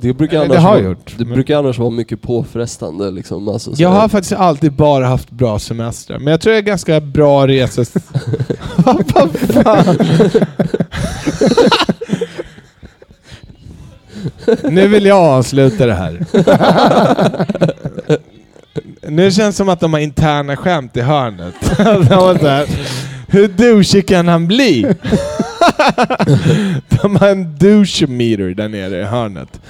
Det brukar annars, det har vara, gjort, det men- brukar annars vara mycket påfrestande liksom. Alltså, så Jag har faktiskt alltid bara haft bra semestrar, men jag tror jag är ganska bra. Vad fan? nu vill jag avsluta det här. nu känns det som att de har interna skämt i hörnet. Så Hur douchig kan han bli? de har en douche-meter där nere i hörnet.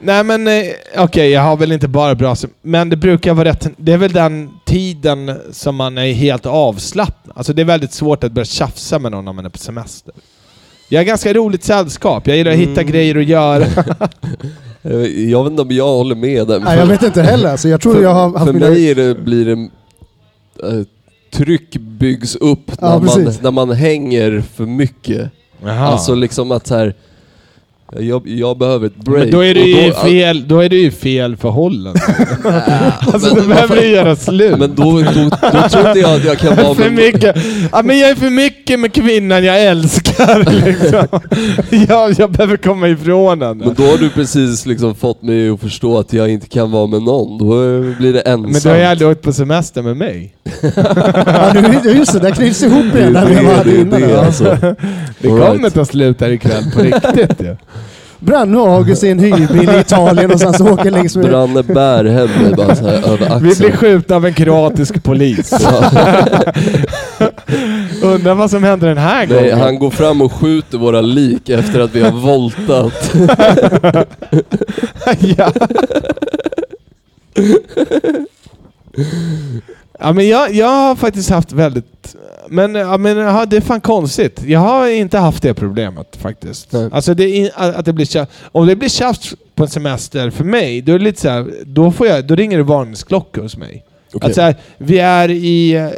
Nej men eh, okej, jag har väl inte bara bra men det brukar vara rätt... Det är väl den tiden som man är helt avslappnad. Alltså det är väldigt svårt att börja tjafsa med någon när man är på semester. Jag är ganska roligt sällskap, jag gillar att hitta Mm. grejer att göra. Jag vet inte om jag håller med där. Nej, jag vet inte heller. Alltså, jag tror för, jag har haft för mina... mig är det, blir det... eh, tryck byggs upp Ja, när, man, precis. när man hänger för mycket. Jaha. Alltså liksom att så här. Jag, jag behöver ett break. men då är, du och ju då- fel, då är du ju fel förhållande. alltså men- du behöver ju göra slut. Men då, då, då tror inte jag att jag kan vara för med... mycket. Ja, men jag är för mycket med kvinnan jag älskar. Liksom. jag, jag behöver komma ifrån henne. Men då har du precis liksom fått mig att förstå att jag inte kan vara med någon. Då eh, blir det ensamt. Men du har ju aldrig åkt på semester med mig. Ja, nu, just det, där knyts ihop vi det, det, innan. det, ja. alltså. Det kommer right. ta slut här ikväll på riktigt ju. Branne och August i en hyrbil i Italien och sen så åker längs med... Branne bär hem mig bara så här över Vi axeln. blir skjutna av en kroatisk polis. Undrar vad som händer den här Nej, gången. han går fram och skjuter våra lik efter att vi har voltat. ja. Ja men jag, jag har faktiskt haft väldigt... Men, ja, men ja, det är fan konstigt. Jag har inte haft det problemet faktiskt. Nej. Alltså det, att det blir tjafs. Om det blir tjafs på en semester för mig, då är det lite så här, då, får jag, då ringer det varningsklockor hos mig. Okej. Att så här, vi är i, eh,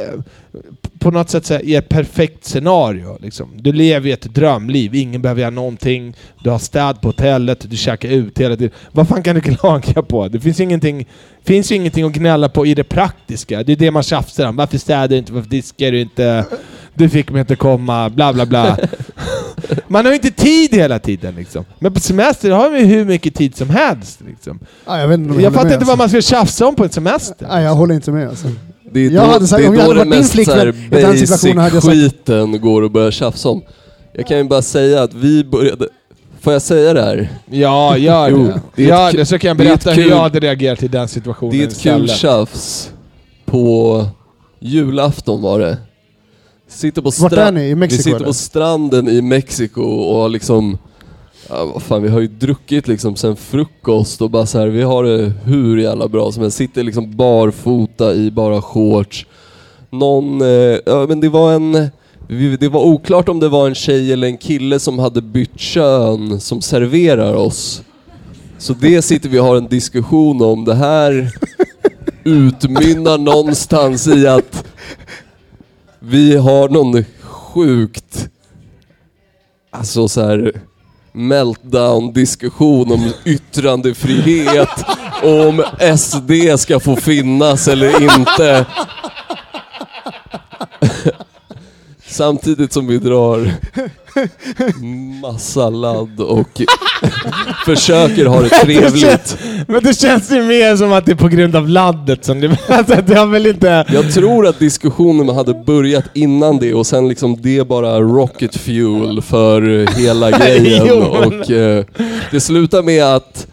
på något sätt här, i ett perfekt scenario. Liksom. Du lever i ett drömliv, ingen behöver göra någonting, du har städ på hotellet, du käkar ut hela tiden. Vad fan kan du klaga på? Det finns ju ingenting, finns ju ingenting att gnälla på i det praktiska. Det är det man tjafsar om. Varför städar du inte? Varför diskar du inte? Du fick mig inte komma, bla bla bla. Man har ju inte tid hela tiden liksom. Men på semester har vi hur mycket tid som helst. Liksom. Ja, jag Jag fattar inte vad man ska tjafsa om på en semester. alltså. Nej, jag håller inte med alltså. Det är Jag då, hade sagt- det är då hade det mest flickvän så här i den situationen hade jag sagt- går att börja tjafsa om. Jag kan ju bara säga att vi började... Får jag säga det här? Ja, gör Jo, det. det är ett gör det så kan jag det berätta hur kul- jag hade reagerat i den situationen Det är ett kul istället. tjafs. På julafton var det. Sitter på Vart är stranden. ni? I Vi Mexiko sitter eller? på stranden i Mexiko och har liksom... Ja, vad fan, vi har ju druckit liksom sen frukost och bara så här, vi har det hur jävla bra som helst. Sitter liksom barfota i bara shorts. Någon, eh, ja men det var en... vi- Det var oklart om det var en tjej eller en kille som hade bytt kön som serverar oss. Så det sitter vi och har en diskussion om. Det här utmynnar någonstans i att vi har någon sjukt, alltså så här meltdown diskussion om yttrandefrihet och om SD ska få finnas eller inte. Samtidigt som vi drar massa ladd och försöker ha det trevligt. Men det känns ju mer som att det är på grund av laddet som det... Alltså, det har väl inte... Jag tror att diskussionen hade börjat innan det och sen liksom det bara rocket fuel för hela grejen. Jo, men- och eh, det slutar med att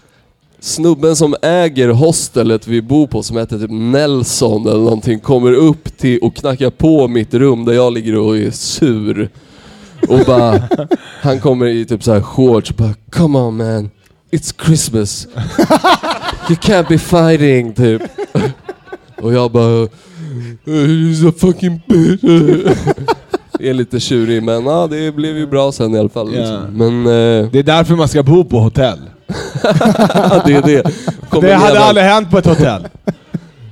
snubben som äger hostelet vi bor på som heter typ Nelson eller någonting kommer upp till och knackar på mitt rum där jag ligger och är sur. Och bara, han kommer i typ så här shorts och bara Come on man, it's Christmas. You can't be fighting typ. Och jag bara He's a fucking bitch. är lite tjurig men ja, det blev ju bra sen i alla fall. Liksom. Ja. Men eh, Det är därför man ska bo på hotell. det är det. Kommer det hade aldrig hänt på ett hotell.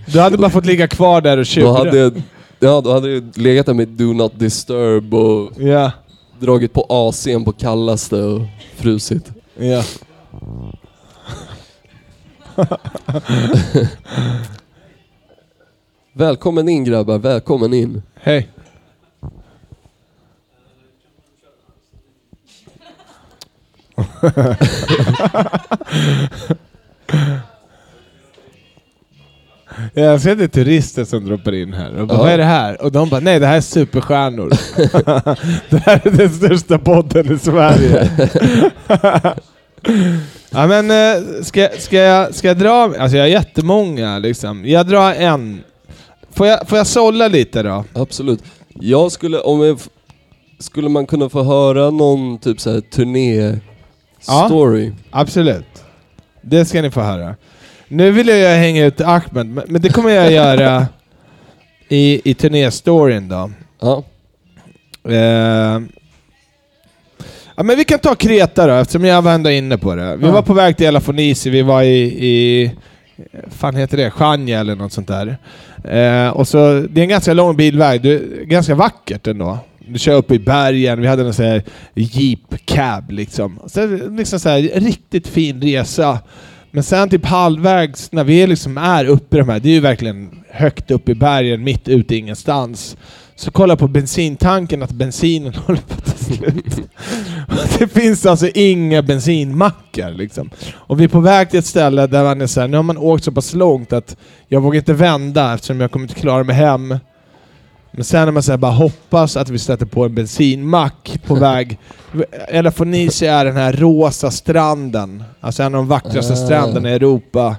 Du hade bara fått ligga kvar där och Då tjura. hade, ja, då hade jag legat där med Do Not Disturb och Ja, dragit på AC'n på kallaste och frusit. ja. Välkommen in grabbar, välkommen in. Hej. Jag ser det är turister som droppar in här och bara, Ja. vad är det här? Och de bara, nej det här är superstjärnor. det här är den största podden i Sverige. ja men, eh, ska, ska, jag, ska jag dra? Alltså jag har jättemånga liksom. Jag drar en. Får jag, får jag sålla lite då? Absolut. Jag skulle, om jag, skulle man kunna få höra någon typ såhär turné-story? Absolut. Det ska ni få höra. Nu vill jag hänga ut Ahmed, men men det kommer jag göra i, i turnéstoryn då. Ja. Eh, ja, men vi kan ta Kreta då, eftersom jag var ändå inne på det. Vi Ja. var på väg till Elafonisi, vi var i, i fan heter det, Chania eller något sånt där. Eh, och så, det är en ganska lång bilväg, det är ganska vackert ändå. Du kör upp i bergen, vi hade en sån här jeep cab liksom. Så, liksom så här, riktigt fin resa. Men sen typ halvvägs, när vi liksom är uppe i de här, det är ju verkligen högt upp i bergen, mitt ute i ingenstans. Så kolla på bensintanken att bensinen håller på att ta slut. det finns alltså inga bensinmackar liksom. Och vi är på väg till ett ställe där man är så här, nu har man åkt så pass långt att jag vågar inte vända eftersom jag kommer inte klara mig hem. Men sen när man här bara hoppas att vi stöter på en bensinmack på väg. Elafonisi är den här rosa stranden. Alltså en av de vackraste Ah. stränderna i Europa.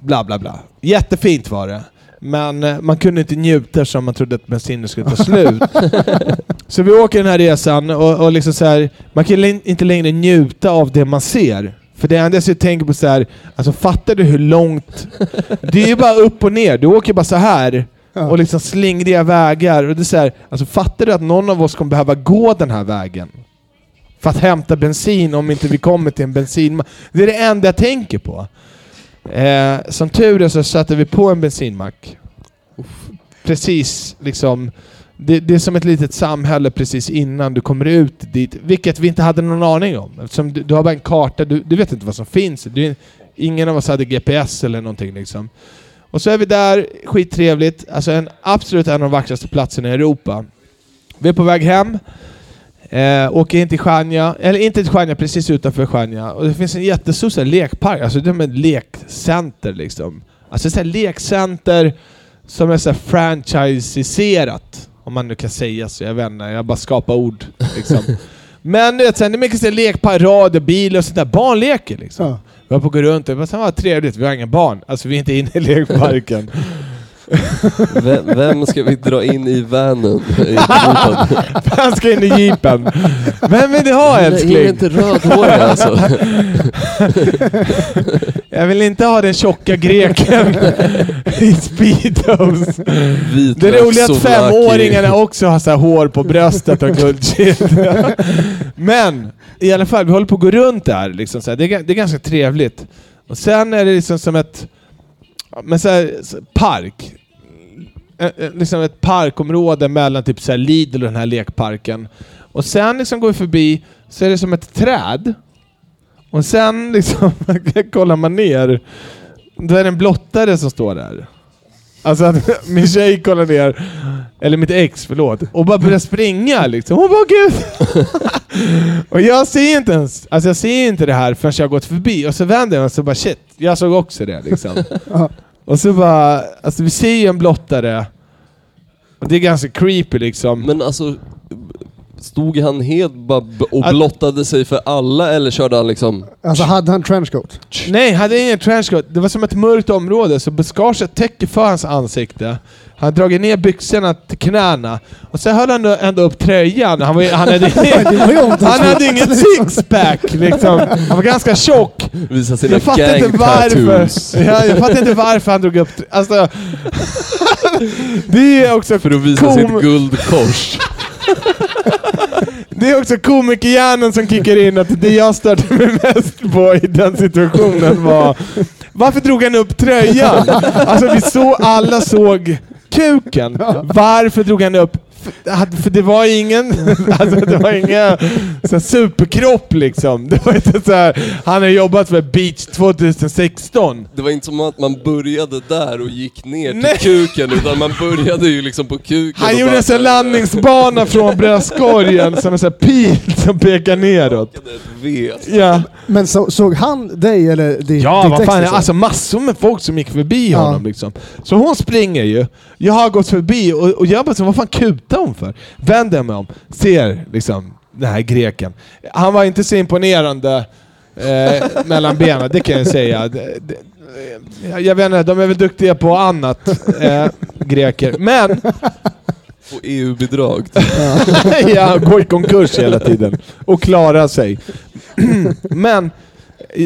Bla bla bla. Jättefint var det. Men eh, man kunde inte njuta som man trodde att bensinen skulle ta slut. så vi åker den här resan och, och liksom så här, man kan inte längre njuta av det man ser. För det enda jag tänker på så här, alltså fattar du hur långt... Det är ju bara upp och ner, du åker bara så här Ja. och liksom slingriga vägar. Och det är så här, alltså fattar du att någon av oss kommer behöva gå den här vägen? För att hämta bensin om inte vi kommer till en bensinmack. Det är det enda jag tänker på. Eh, som tur är så satte vi på en bensinmack. Precis liksom... Det, det är som ett litet samhälle precis innan du kommer ut dit, vilket vi inte hade någon aning om. Eftersom du, du har bara en karta, du, du vet inte vad som finns. Du, ingen av oss hade GPS eller någonting liksom. Och så är vi där, skittrevligt. Alltså en, absolut en av de vackraste platserna i Europa. Vi är på väg hem. Eh, åker in till Chania, eller inte till Chania, precis utanför Chania. Och det finns en jättestor så här, lekpark, alltså det är ett lekcenter liksom. Alltså så här, lekcenter som är så här franchiserat. Om man nu kan säga så, jag vet inte, jag bara skapar ord liksom. Men du vet, sen, det är mycket så här, radio, bil och sånt där. Barn leker liksom. Ja. Vi var på att gå runt och det var trevligt, vi har inga barn. Alltså vi är inte inne i lekparken. Vem, vem ska vi dra in i vanen? I? Han ska in i jeepen. Vem vill du ha Nej, Är älskling? inte rödhårig alltså? Jag vill inte ha den tjocka greken i speedos. Vit Det roliga är att Souvlaki. femåringarna också har så hår på bröstet och guldkedja. Men i alla fall, vi håller på att gå runt där. Liksom, så här. Det, är, det är ganska trevligt. Och sen är det liksom som ett men så här, park. Liksom ett parkområde mellan typ så här Lidl och den här lekparken. Och sen liksom går vi förbi, så är det som ett träd. Och sen liksom kollar man ner, då är det en blottare som står där. Alltså att min tjej kollar ner, eller mitt ex, förlåt, och bara börjar springa liksom. Hon bara gud! och jag ser inte ens, alltså jag ser inte det här förrän jag har gått förbi. Och så vänder jag mig och så bara shit, jag såg också det liksom. Och så bara, alltså vi ser ju en blottare. Och det är ganska creepy liksom. Men alltså, stod han helt och blottade sig för alla eller körde han liksom... Alltså hade han trenchcoat? Nej, han hade ingen trenchcoat. Det var som ett mörkt område, så buskaget täcker för hans ansikte. Han dragit ner byxorna till knäna. Och sen höll han ändå- upp tröjan. Han, var, han, hade, han omtanksfullt. hade inget sixpack liksom. Han var ganska tjock. Visa sina Jag fattar inte varför. tattoos. Ja, jag fattar inte varför han drog upp... Alltså, det är också För att visa Kom- sitt guldkors. Det är också komikerhjärnan som kickar in att det jag störde mig mest på i den situationen var Varför drog han upp tröjan? Alltså vi såg, alla såg kuken. Varför drog han upp för- det var ingen, alltså det var ingen så superkropp liksom. Det var inte så här, han har jobbat för Beach 2016. Det var inte som att man började där och gick ner till Nej. kuken, utan man började ju liksom på kuken Han gjorde bara- en sån landningsbana från bröstkorgen som en sån här pil som pekar neråt. Ja, Men så, såg han dig eller ditt, ja vad fan, liksom? alltså massor med folk som gick förbi Ja. honom liksom. Så hon springer ju, jag har gått förbi och, och jag bara så, vad fan kutar hon för? Vänder mig om, ser liksom den här greken. Han var inte så imponerande eh, mellan benen, det kan jag säga. Det, det, jag- jag vet inte, de är väl duktiga på annat, eh, greker. Men På EU-bidrag. ja, går i konkurs hela tiden och klarar sig. Men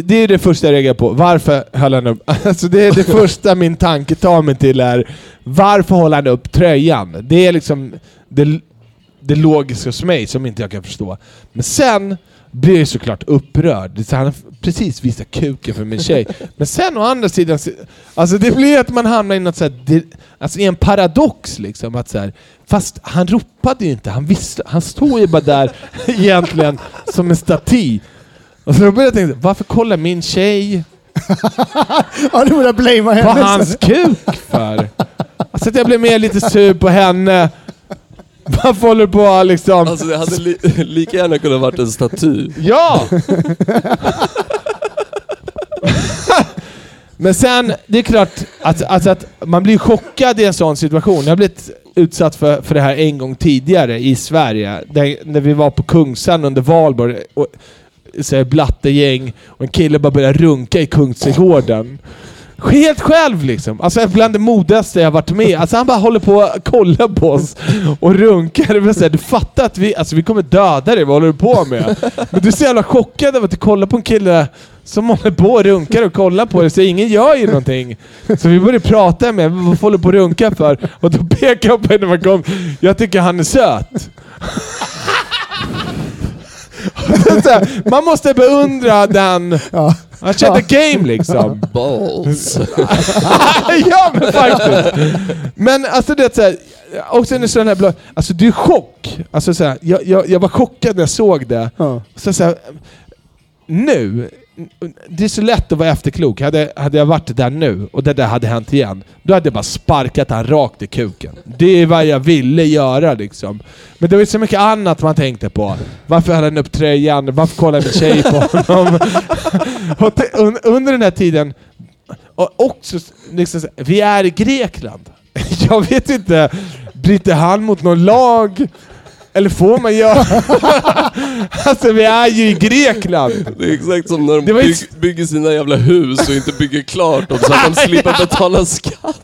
det är det första jag reagerar på. Varför höll han upp... Alltså det är det första min tanke tar mig till är varför håller han upp tröjan? Det är liksom det, det logiska hos mig som inte jag kan förstå. Men sen blir jag såklart upprörd. Så Han har precis visat kuken för min tjej. Men sen å andra sidan, alltså det blir att man hamnar i något så här, alltså i en paradox liksom. Att så här, fast han ropade ju inte, han visste, han stod ju bara där egentligen som en staty. Och så då började jag tänka, varför kollar min tjej Ja, du börjar blamea på henne. hans kuk för? Alltså att jag blev mer lite sur på henne. Varför håller du på liksom... Alltså det hade li lika gärna kunnat varit en staty. Ja! Men sen, det är klart att, alltså att man blir chockad i en sån situation. Jag har blivit utsatt för, för det här en gång tidigare i Sverige. Där, när vi var på Kungsan under valborg. Och, så blattegäng och en kille bara börjar runka i Kungsträdgården. Helt själv liksom. Alltså bland det modigaste jag varit med. Alltså han bara håller på att kolla på oss och runkar. Det du fattar att vi, alltså vi kommer döda dig, vad håller du på med? Men du är så jävla chockad av att du kollar på en kille som håller på och runkar och kollar på dig, så ingen gör ju någonting. Så vi började prata med vad håller du på och runka för? Och då pekade jag på henne och kom, jag tycker han är söt. Så här, Man måste beundra den... Ja. Han kände game liksom. Balls. ja men faktiskt. Men alltså det är så här, också en sån här blå, alltså det är chock. Alltså så här, jag, jag, jag var chockad när jag såg det. Ja. Så, så här, nu, det är så lätt att vara efterklok. Hade, hade jag varit där nu och det där hade hänt igen, då hade jag bara sparkat han rakt i kuken. Det är vad jag ville göra liksom. Men det var ju så mycket annat man tänkte på. Varför hade han upp tröjan? Varför kollade min tjej på honom? och te- un, under den här tiden, och också, liksom, vi är i Grekland. Jag vet inte, bryter han mot någon lag? Eller får man göra... alltså vi är ju i Grekland! Det är exakt som när de Det var ju- bygg, bygger sina jävla hus och inte bygger klart dem så att de slipper betala skatt.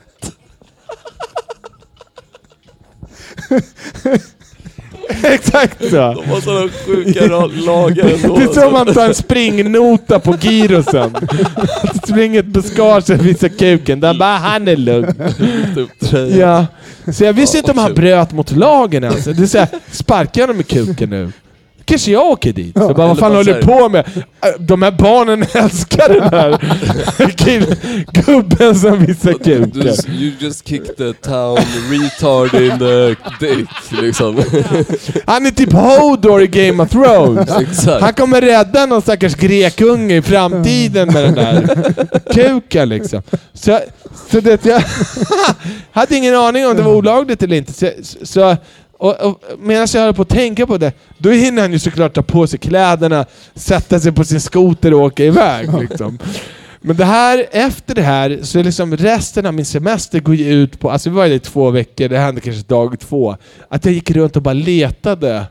Exakt så! De har sådana sjuka ra- lagar ändå. Det är som man tar en springnota på girosen. Springer ett buskage och visar kuken. Där bara, han är lugn. Typ tröja. Ja. Så jag visste Ja, inte om han bröt mot lagen ens. Det är såhär, sparkar jag honom i kuken nu? Kanske jag åker dit. Så bara, vad fan håller du på med? Äh, De här barnen älskar den här gubben som visar kuken. you just kicked the town retard in the dick, liksom. Han är typ Hodor i Game of Thrones. Han kommer rädda någon stackars grekunge i framtiden med den där kuken liksom. Så, så det, jag hade ingen aning om det var olagligt eller inte. Så, så, och, och, medan jag höll på att tänka på det, då hinner han ju såklart ta på sig kläderna, sätta sig på sin skoter och åka iväg. Liksom. Men det här, efter det här, så är liksom resten av min semester går ju ut på, alltså vi var i två veckor, det hände kanske dag två, att jag gick runt och bara letade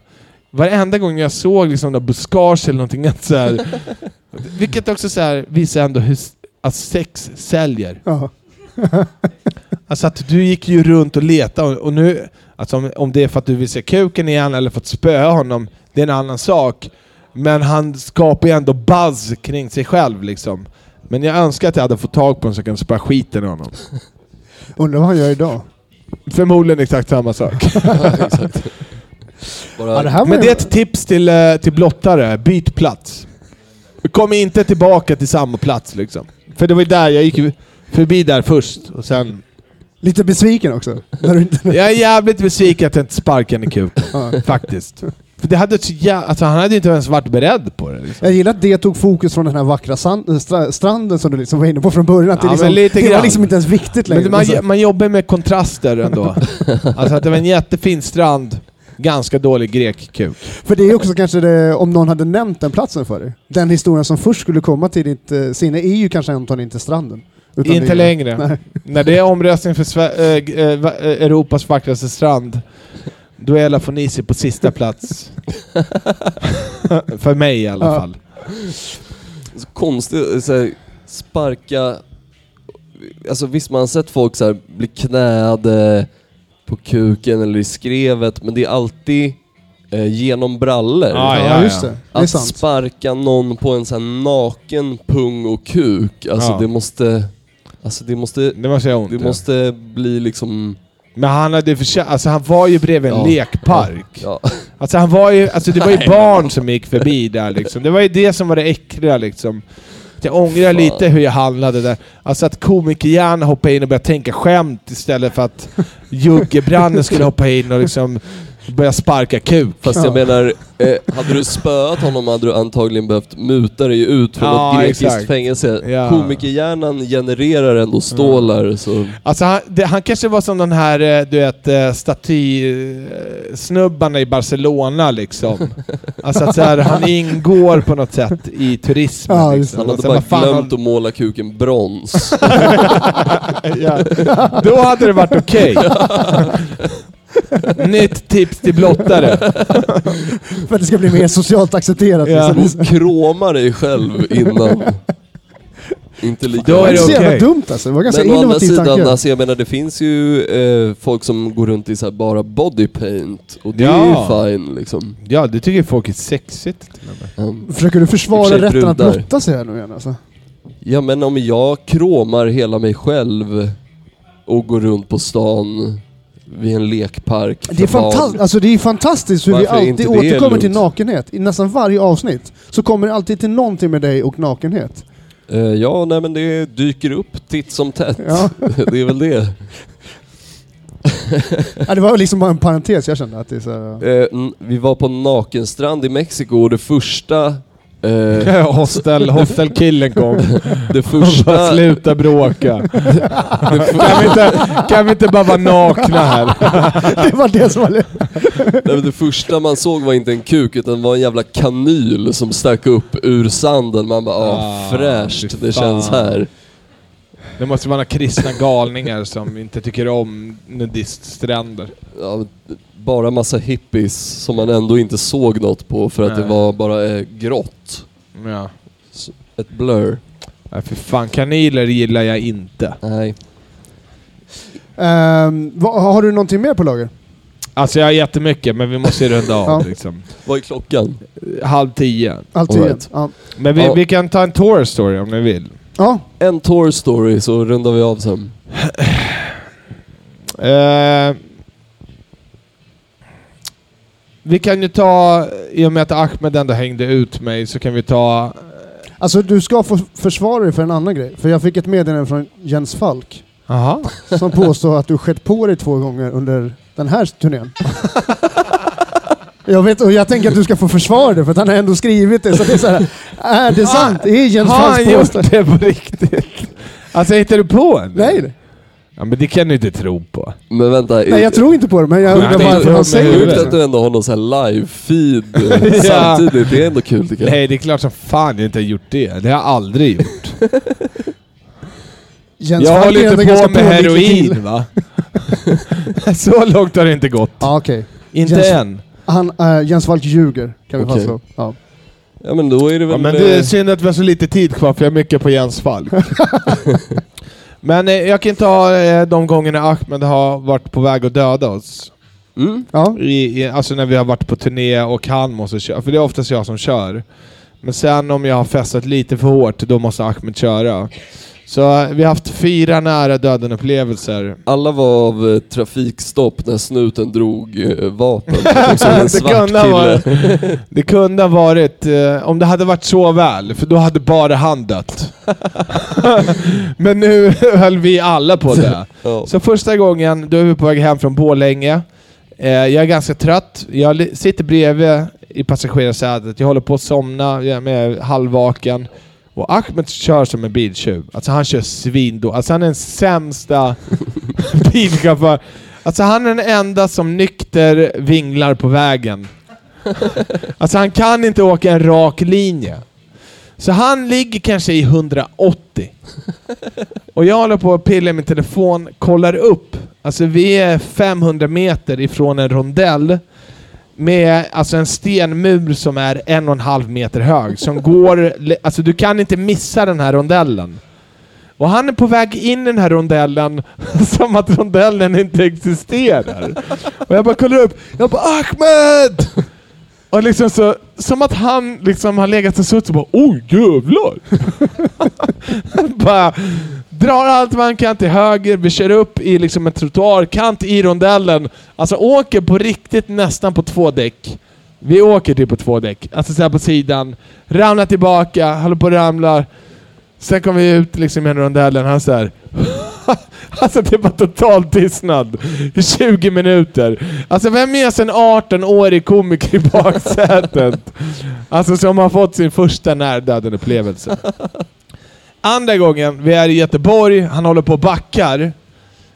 Varenda gång jag såg liksom några buskage eller någonting att så här, Vilket också så här, visar ändå hur att sex säljer. Ja. Alltså att du gick ju runt och letade och nu, alltså om, om det är för att du vill se kuken igen eller för att spöa honom, det är en annan sak. Men han skapar ju ändå buzz kring sig själv liksom. Men jag önskar att jag hade fått tag på honom så jag kunde spöa skiten ur honom. Undrar vad han gör idag? Förmodligen exakt samma sak. Exakt. Bara, Ja, det Men det är ett tips till, eh, till blottare, byt plats. Kom inte tillbaka till samma plats liksom. För det var ju där, jag gick förbi där först och sen... Lite besviken också. Jag är jävligt besviken att jag inte sparkade henne i kuken. Faktiskt. För det hade så jä... alltså, han hade inte ens varit beredd på det. Liksom. Jag gillar att det tog fokus från den här vackra sand, stra, stranden som du liksom var inne på från början. Till Ja, liksom, men lite det var liksom inte ens viktigt längre. Men man, Det så- man jobbar med kontraster ändå. alltså att det var en jättefin strand, ganska dålig grekkuk. För det är också kanske det, om någon hade nämnt den platsen för dig. Den historien som först skulle komma till ditt eh, sinne är ju kanske antagligen inte stranden. Utan Inte det längre. Nej. När det är omröstning för Sve- äh, Europas vackraste strand, då är Lafonisi på sista plats. för mig i alla Ja. fall. Så konstigt, så här, sparka... Alltså visst man har sett folk så här, bli knäade på kuken eller i skrevet, men det är alltid eh, genom brallor. Ja, Ja, ja, just det. Det är Att sparka någon på en sån naken pung och kuk, alltså Ja. det måste... Alltså det måste... Det måste jag ont. Det ja. måste bli liksom... Men han hade för alltså han var ju bredvid en Ja. lekpark. Ja. Alltså han var ju, alltså det var ju barn som gick förbi där liksom. Det var ju det som var det äckliga liksom. Jag ångrar Fan. lite hur jag handlade där. Alltså att komikerhjärnan hoppade in och började tänka skämt istället för att juggebrannen skulle hoppa in och liksom börja sparka kuk. Fast Ja. jag menar, eh, hade du spöat honom hade du antagligen behövt muta dig ut från Ja, något grekiskt exakt. fängelse. Ja. Komikerhjärnan genererar ändå stålar så... Alltså han, det, han kanske var som den här, eh, du vet, eh, statysnubbarna i Barcelona liksom. Alltså att så här, han ingår på något sätt i turismen. Ja, just liksom. Han hade Alltså, bara vad fan glömt att måla kuken brons. ja. Då hade det varit okej. Nytt tips till blottare. För att det ska bli mer socialt accepterat. Ja. liksom. Kroma dig själv innan. Inte lika Då är Det så jävla okej. dumt alltså. Det var ganska Men å andra innovativ sidan, tanke. alltså, jag menar det finns ju eh, folk som går runt i så här bara body paint och det Ja. är ju fine liksom. Ja, det tycker folk är sexigt. till och med. Um, Försöker du I och försvara för sig rätten att brudar. blotta sig här nu igen alltså? Ja men om jag kromar hela mig själv och går runt på stan vid en lekpark Det är, fanta- alltså det är fantastiskt hur vi Varför inte alltid återkommer till nakenhet. I nästan varje avsnitt så kommer det alltid till någonting med dig och nakenhet. Eh, ja, nej men det dyker upp titt som tätt. Ja. det är väl det. Ja, det var liksom bara en parentes, jag kände att det är så här, Eh, n- vi var på en nakenstrand i Mexiko och det första... Eh, Hostel, hostelkillen kom. det Och bara första... sluta bråka. det Kan vi, inte, kan vi inte bara vara nakna här? Det var det som var... nej, det första man såg var inte en kuk utan var en jävla kanyl som stack upp ur sanden. Man bara, ah, Ah, fräscht det känns här. Det måste vara några kristna galningar som inte tycker om nudiststränder. Ja, bara massa hippies som man ändå inte såg något på för att det Nej. var bara eh, grått. Ja. S- Ett blur. Nej, för fan, kaniler gillar jag inte. Nej. Ehm, vad, har du någonting mer på lager? Alltså jag har jättemycket, men vi måste ju runda av Ja. liksom. Vad är klockan? Halv tio. Alltid All right. Ja. Men vi, Ja. vi kan ta en tour story om ni vill. ja. En tour story så rundar vi av sen. Eh, vi kan ju ta, i och med att Ahmed ändå hängde ut mig, så kan vi ta... Alltså du ska få försvara dig för en annan grej. För jag fick ett meddelande från Jens Falk Aha. som påstår att du skett på dig två gånger under den här turnén. Jag vet, och jag tänker att du ska få försvara det för att han har ändå skrivit det. Så det är så här, är det sant? Det är Jens Har han gjort det på riktigt? Alltså hittar du på en? Nej, Ja, men det kan du inte tro på. Men vänta, nej, jag tror inte på det, men jag Sjukt undrar Nej, varför det är han säger Sjukt huvudet. att det. du ändå har någon sån här live-feed eh, Ja. samtidigt. Det är ändå kul tycker jag. Nej, det är klart som fan jag inte har gjort det. Det har jag aldrig gjort. Jens jag håller är inte på med heroin va? Så långt har det inte gått. Ja, okej. Inte Jens- än. Han, äh, Jens Falk ljuger, kan vi Okej. fastslå. Ja. Ja men då är det Ja, väl... men det är eh, synd att vi har så lite tid kvar för jag är mycket på Jens Falk. Men eh, jag kan ta eh, de gångerna Ahmed har varit på väg att döda oss. mm, Ja. I, i, alltså när vi har varit på turné och han måste köra, för det är oftast jag som kör. Men sen om jag har festat lite för hårt, då måste Ahmed köra. Så eh, vi har haft fyra nära döden-upplevelser. Alla var av eh, trafikstopp när snuten drog eh, vapen. Som en svart kunde ha kille. Det kunde ha varit, eh, om det hade varit så väl, för då hade bara han dött. Men nu höll vi alla på det. Ja. Så första gången, då är vi på väg hem från Borlänge. Eh, jag är ganska trött. Jag li- sitter bredvid i passagerarsätet. Jag håller på att somna, jag är halvvaken. Och Ahmed kör som en biltjuv. Alltså han kör svindo. Alltså han är den sämsta bilchaufför. Alltså han är den enda som nykter vinglar på vägen. Alltså han kan inte åka en rak linje. Så han ligger kanske i 180. Och jag håller på att pilla i min telefon, kollar upp. Alltså vi är 500 meter ifrån en rondell med alltså en stenmur som är en och en halv meter hög. Som går... Alltså du kan inte missa den här rondellen. Och han är på väg in i den här rondellen som att rondellen inte existerar. Och jag bara kollar upp. Jag bara Ahmed! Och liksom så, som att han liksom har legat och suttit och bara oj jävlar! bara drar allt man kan till höger, vi kör upp i liksom en trottoarkant i rondellen. Alltså åker på riktigt nästan på två däck. Vi åker typ på två däck. Alltså såhär på sidan. Ramlar tillbaka, håller på att ramla. Sen kommer vi ut liksom i en rondellen, han såhär... alltså det var total tystnad i 20 minuter. Alltså vem är en 18-årig komiker i baksätet? Alltså som har fått sin första närdöden upplevelse. Andra gången, vi är i Göteborg, han håller på och backar.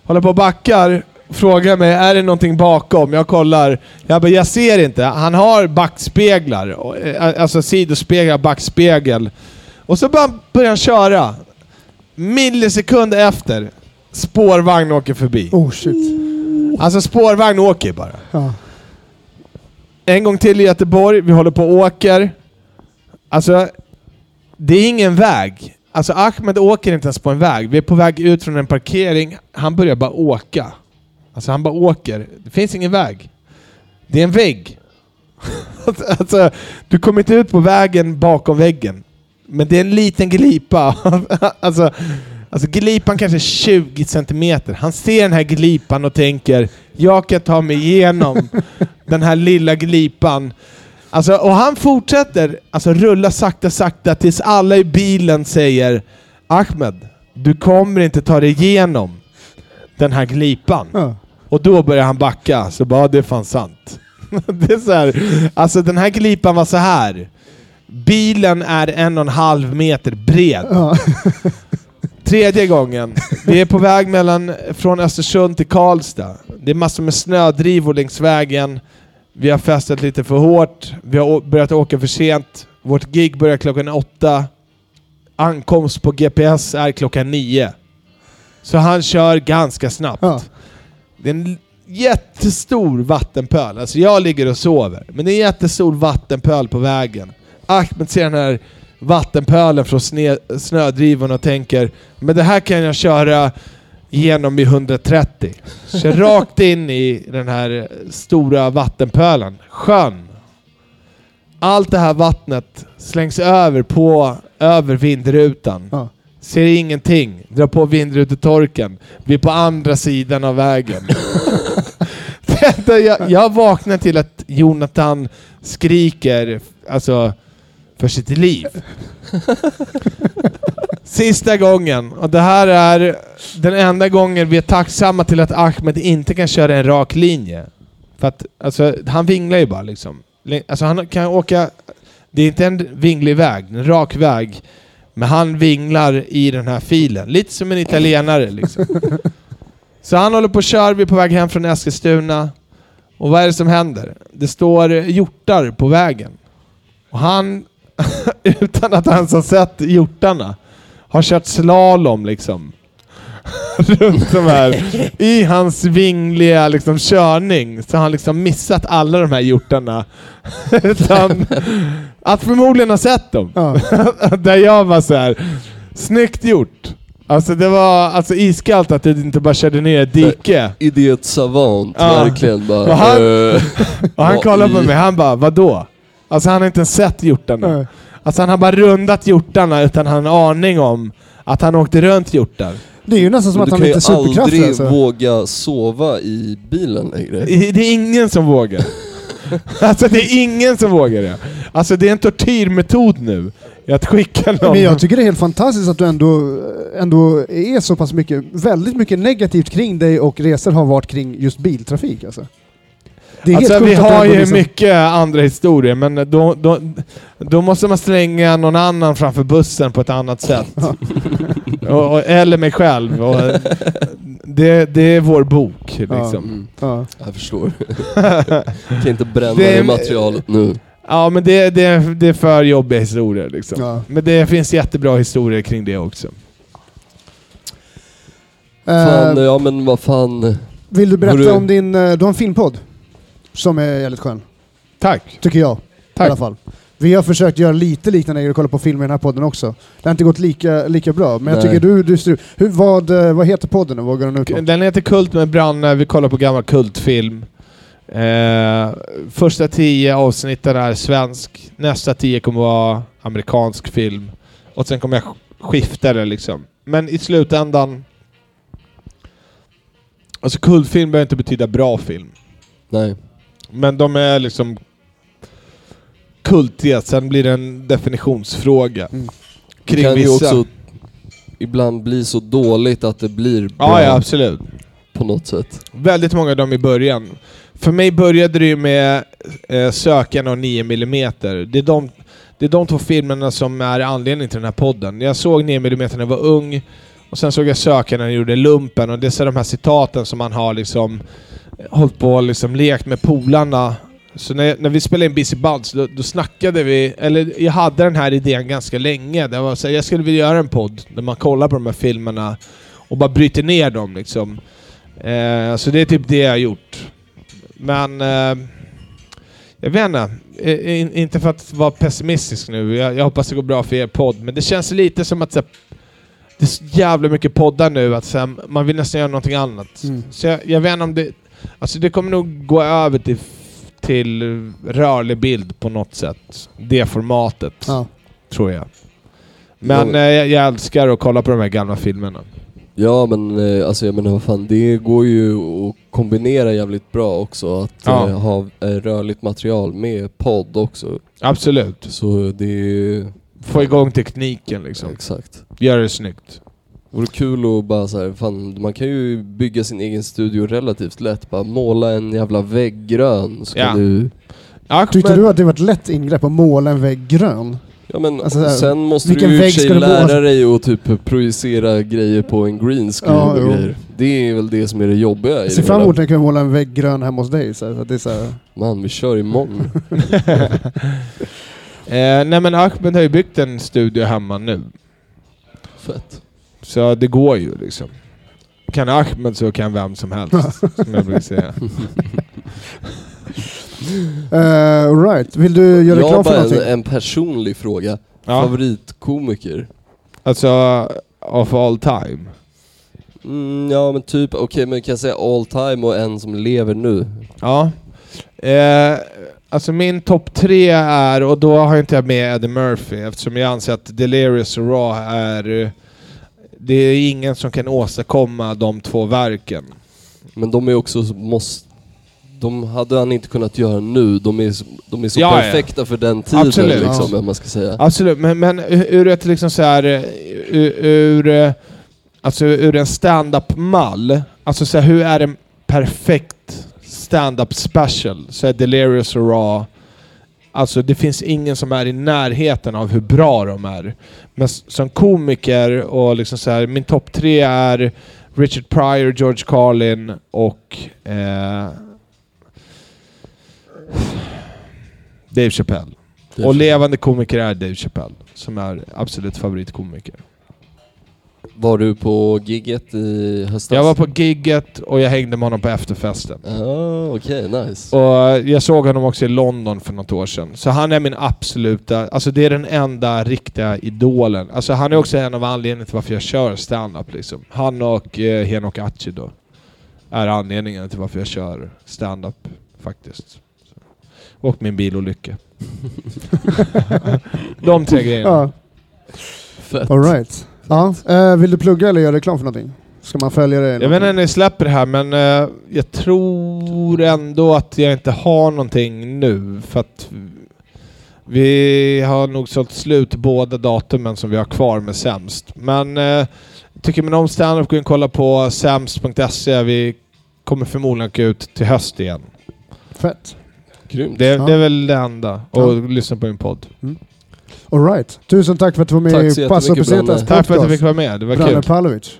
Håller på och backar, frågar mig, är det någonting bakom? Jag kollar, jag bara, jag ser inte. Han har backspeglar, eh, alltså sidospeglar, backspegel. Och så bara börjar han köra. Millisekund efter, spårvagn åker förbi. Oh shit. Alltså spårvagn åker bara. Ja. En gång till i Göteborg, vi håller på och åker. Alltså, det är ingen väg. Alltså Ahmed åker inte ens på en väg. Vi är på väg ut från en parkering, han börjar bara åka. Alltså han bara åker. Det finns ingen väg. Det är en vägg. Alltså, alltså, du kommer inte ut på vägen bakom väggen. Men det är en liten glipa. alltså, alltså glipan kanske är 20 centimeter. Han ser den här glipan och tänker jag kan ta mig igenom den här lilla glipan. Alltså, och han fortsätter alltså, rulla sakta, sakta tills alla i bilen säger Ahmed, du kommer inte ta dig igenom den här glipan. Ja. Och då börjar han backa, så bara, det är fan sant. det är så här, alltså den här glipan var så här. Bilen är en och en halv meter bred. Ja. Tredje gången. Vi är på väg mellan, från Östersund till Karlstad. Det är massor med snödrivor längs vägen. Vi har festat lite för hårt. Vi har börjat åka för sent. Vårt gig börjar klockan åtta. Ankomst på GPS är klockan nio. Så han kör ganska snabbt. Ja. Det är en jättestor vattenpöl. Alltså jag ligger och sover. Men det är en jättestor vattenpöl på vägen. Ahmed ser den här vattenpölen från snödrivorna och tänker men det här kan jag köra genom i 130. Kör rakt in i den här stora vattenpölen. Sjön. Allt det här vattnet slängs över på över vindrutan. Ja. Ser ingenting. Drar på vindrutetorken. Vi är på andra sidan av vägen. Jag vaknar till att Jonathan skriker alltså för sitt liv. Sista gången, och det här är den enda gången vi är tacksamma till att Ahmed inte kan köra en rak linje. För att alltså, han vinglar ju bara liksom. Alltså han kan åka... Det är inte en vinglig väg, en rak väg. Men han vinglar i den här filen. Lite som en italienare liksom. Så han håller på och kör, vi är på väg hem från Eskilstuna. Och vad är det som händer? Det står hjortar på vägen. Och han, utan att han har sett hjortarna, har kört slalom liksom. Runt de här. I hans vingliga liksom, körning så har han liksom missat alla de här hjortarna. Utan att förmodligen ha sett dem. Ja. Där jag var så här. snyggt gjort. Alltså det var alltså iskallt att du inte bara körde ner ett dike. Idiot savant, Ja. verkligen bara. Och han- eh, Och han kollade på mig, han bara vadå? Alltså han har inte ens sett hjortarna. Nej. Alltså han har bara rundat hjortarna utan han har en aning om Att han åkte runt hjortar. Det är ju nästan som att du han kan inte ju är superkraftig aldrig alltså. våga sova i bilen längre. Det är ingen som vågar. Alltså det är ingen som vågar det. Alltså det är en tortyrmetod nu. Att skicka någon... Men jag tycker det är helt fantastiskt att du ändå, ändå är så pass mycket, väldigt mycket negativt kring dig och resor har varit kring just biltrafik alltså. Alltså vi har ju liksom- mycket andra historier, men då, då, då måste man slänga någon annan framför bussen på ett annat sätt. och, och, eller mig själv. Och, det, det är vår bok liksom. Mm. Ja. Jag förstår. kan inte bränna Det det, materialet nu. Ja, men det, det, det är för jobbiga historier liksom. Ja. Men det finns jättebra historier kring det också. Fan, Eh, ja men vad fan. vill du berätta du- om din, eh, du har en filmpodd som är jävligt skön, Tack! tycker jag. I Tack. alla fall. Vi har försökt göra lite liknande grejer och kolla på filmer i den här podden också. Det har inte gått lika, lika bra, men jag Nej. tycker du... du hur, vad, eh, vad heter podden och vad går den ut på? Den heter Kult med Branne, vi kollar på gammal kultfilm. Eh, första tio avsnitten är svensk, nästa tio kommer vara amerikansk film. Och sen kommer jag sk- skifta det liksom. Men i slutändan... Alltså kultfilm behöver inte betyda bra film. Nej. Men de är liksom kultiga, sen blir det en definitionsfråga. Mm. Kring kan vissa. också ibland bli så dåligt att det blir bra Ja, ja, absolut. på något sätt. Väldigt många av dem i början. För mig började det ju med eh, Sökarna och 9 mm. Det är, de, det är de två filmerna som är anledningen till den här podden. Jag såg 9 mm när jag var ung, och sen såg jag Sökarna när jag gjorde lumpen, och det är så de här citaten som man har liksom hållit på och liksom lekt med polarna. Så när, när vi spelade in Busy Buds, då, då snackade vi, eller jag hade den här idén ganska länge. Det var så här, jag skulle vilja göra en podd där man kollar på de här filmerna och bara bryter ner dem liksom. Eh, så det är typ det jag har gjort. Men... Eh, jag vet inte. Eh, in, inte för att vara pessimistisk nu, jag, jag hoppas det går bra för er podd, men det känns lite som att så, det är så jävla mycket poddar nu, att så man vill nästan göra någonting annat. Mm. Så jag, jag vet inte om det... Alltså det kommer nog gå över till, till rörlig bild på något sätt. Det formatet, Ja. tror jag. Men Ja. eh, jag, jag älskar att kolla på de här gamla filmerna. Ja men eh, alltså jag menar vad fan, det går ju att kombinera jävligt bra också. Att Ja. eh, ha eh, rörligt material med podd också. Absolut. Så det är ju... Få igång tekniken liksom. Exakt. Göra det snyggt. Vore kul att bara så här, fan, man kan ju bygga sin egen studio relativt lätt. Bara måla en jävla vägg grön så Ja. kan du... Tyckte du att det var ett lätt ingrepp att måla en vägg grön? Ja men Alltså, så här, sen måste vilken du ju i och vägg för sig ska du måla? lära dig att typ projicera grejer på en green screen Ja, och jo. grejer. Det är väl det som är det jobbiga i Jag det ser fram hela. emot när jag kan måla en vägg grön hemma hos dig. Så här, så att det är så här, Man, vi kör imorgon. Eh, nej men Ahmed har ju byggt en studio hemma nu. Fett. Så det går ju liksom. Kan Ahmed så kan vem som helst. som jag brukar säga. Uh, right. Vill du göra Jag har reklam för bara en, någonting? en personlig fråga. Ja, Favoritkomiker? alltså of all time. Mm, ja men typ, okej men kan jag säga all time och en som lever nu? Ja. Eh, alltså min topp tre är, och då har inte jag med Eddie Murphy eftersom jag anser att Delirious och Raw är... Det är ingen som kan åstadkomma de två verken. Men de är också, så- måste, de hade han inte kunnat göra nu. De är, de är så Ja, ja. perfekta för den tiden Absolut. liksom, Ja. man ska säga. Absolut, men, men ur ett liksom så här, ur, ur, alltså ur en stand-up-mall, alltså så här, hur är en perfekt stand-up special? Så är Delirious och Raw, alltså det finns ingen som är i närheten av hur bra de är. Men som komiker och liksom så här, min topp tre är Richard Pryor, George Carlin och eh, Dave Chappelle. Är Och levande komiker är Dave Chappelle, som är absolut favoritkomiker. Var du på gigget i höstas? Jag var på gigget och jag hängde med honom på efterfesten. Ah, okej, nice. Och jag såg honom också i London för något år sedan. Så han är min absoluta... Alltså det är den enda riktiga idolen. Alltså han är också en av anledningarna till varför jag kör stand-up liksom. Han och eh, Henok Achi då. Är anledningen till varför jag kör stand-up faktiskt. Så. Och min bilolycka. De tre grejerna. Ja, Fett. all right. Ja, eh, vill du plugga eller göra reklam för någonting? Ska man följa dig? Jag vet inte när ni släpper det här men eh, jag tror ändå att jag inte har någonting nu för att vi har nog sålt slut båda datumen som vi har kvar med Sämst. Men eh, tycker man om standup gå in och kolla på sämst.se. Vi kommer förmodligen åka ut till höst igen. Fett. Grymt. Det, Ja. det är väl det enda. Och Ja. lyssna på min podd. Alright. Tusen tack för att du var med i jättemycket, Pesetas. Tack för att jag fick vara med. Det var Branne kul. Pavlovic.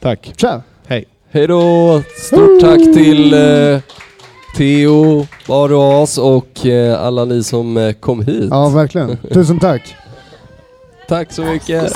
Tack. Tja! Hej. Hej då! Stort tack till eh, Theo, Baras och eh, alla ni som eh, kom hit. Ja, verkligen. Tusen tack. Tack så mycket.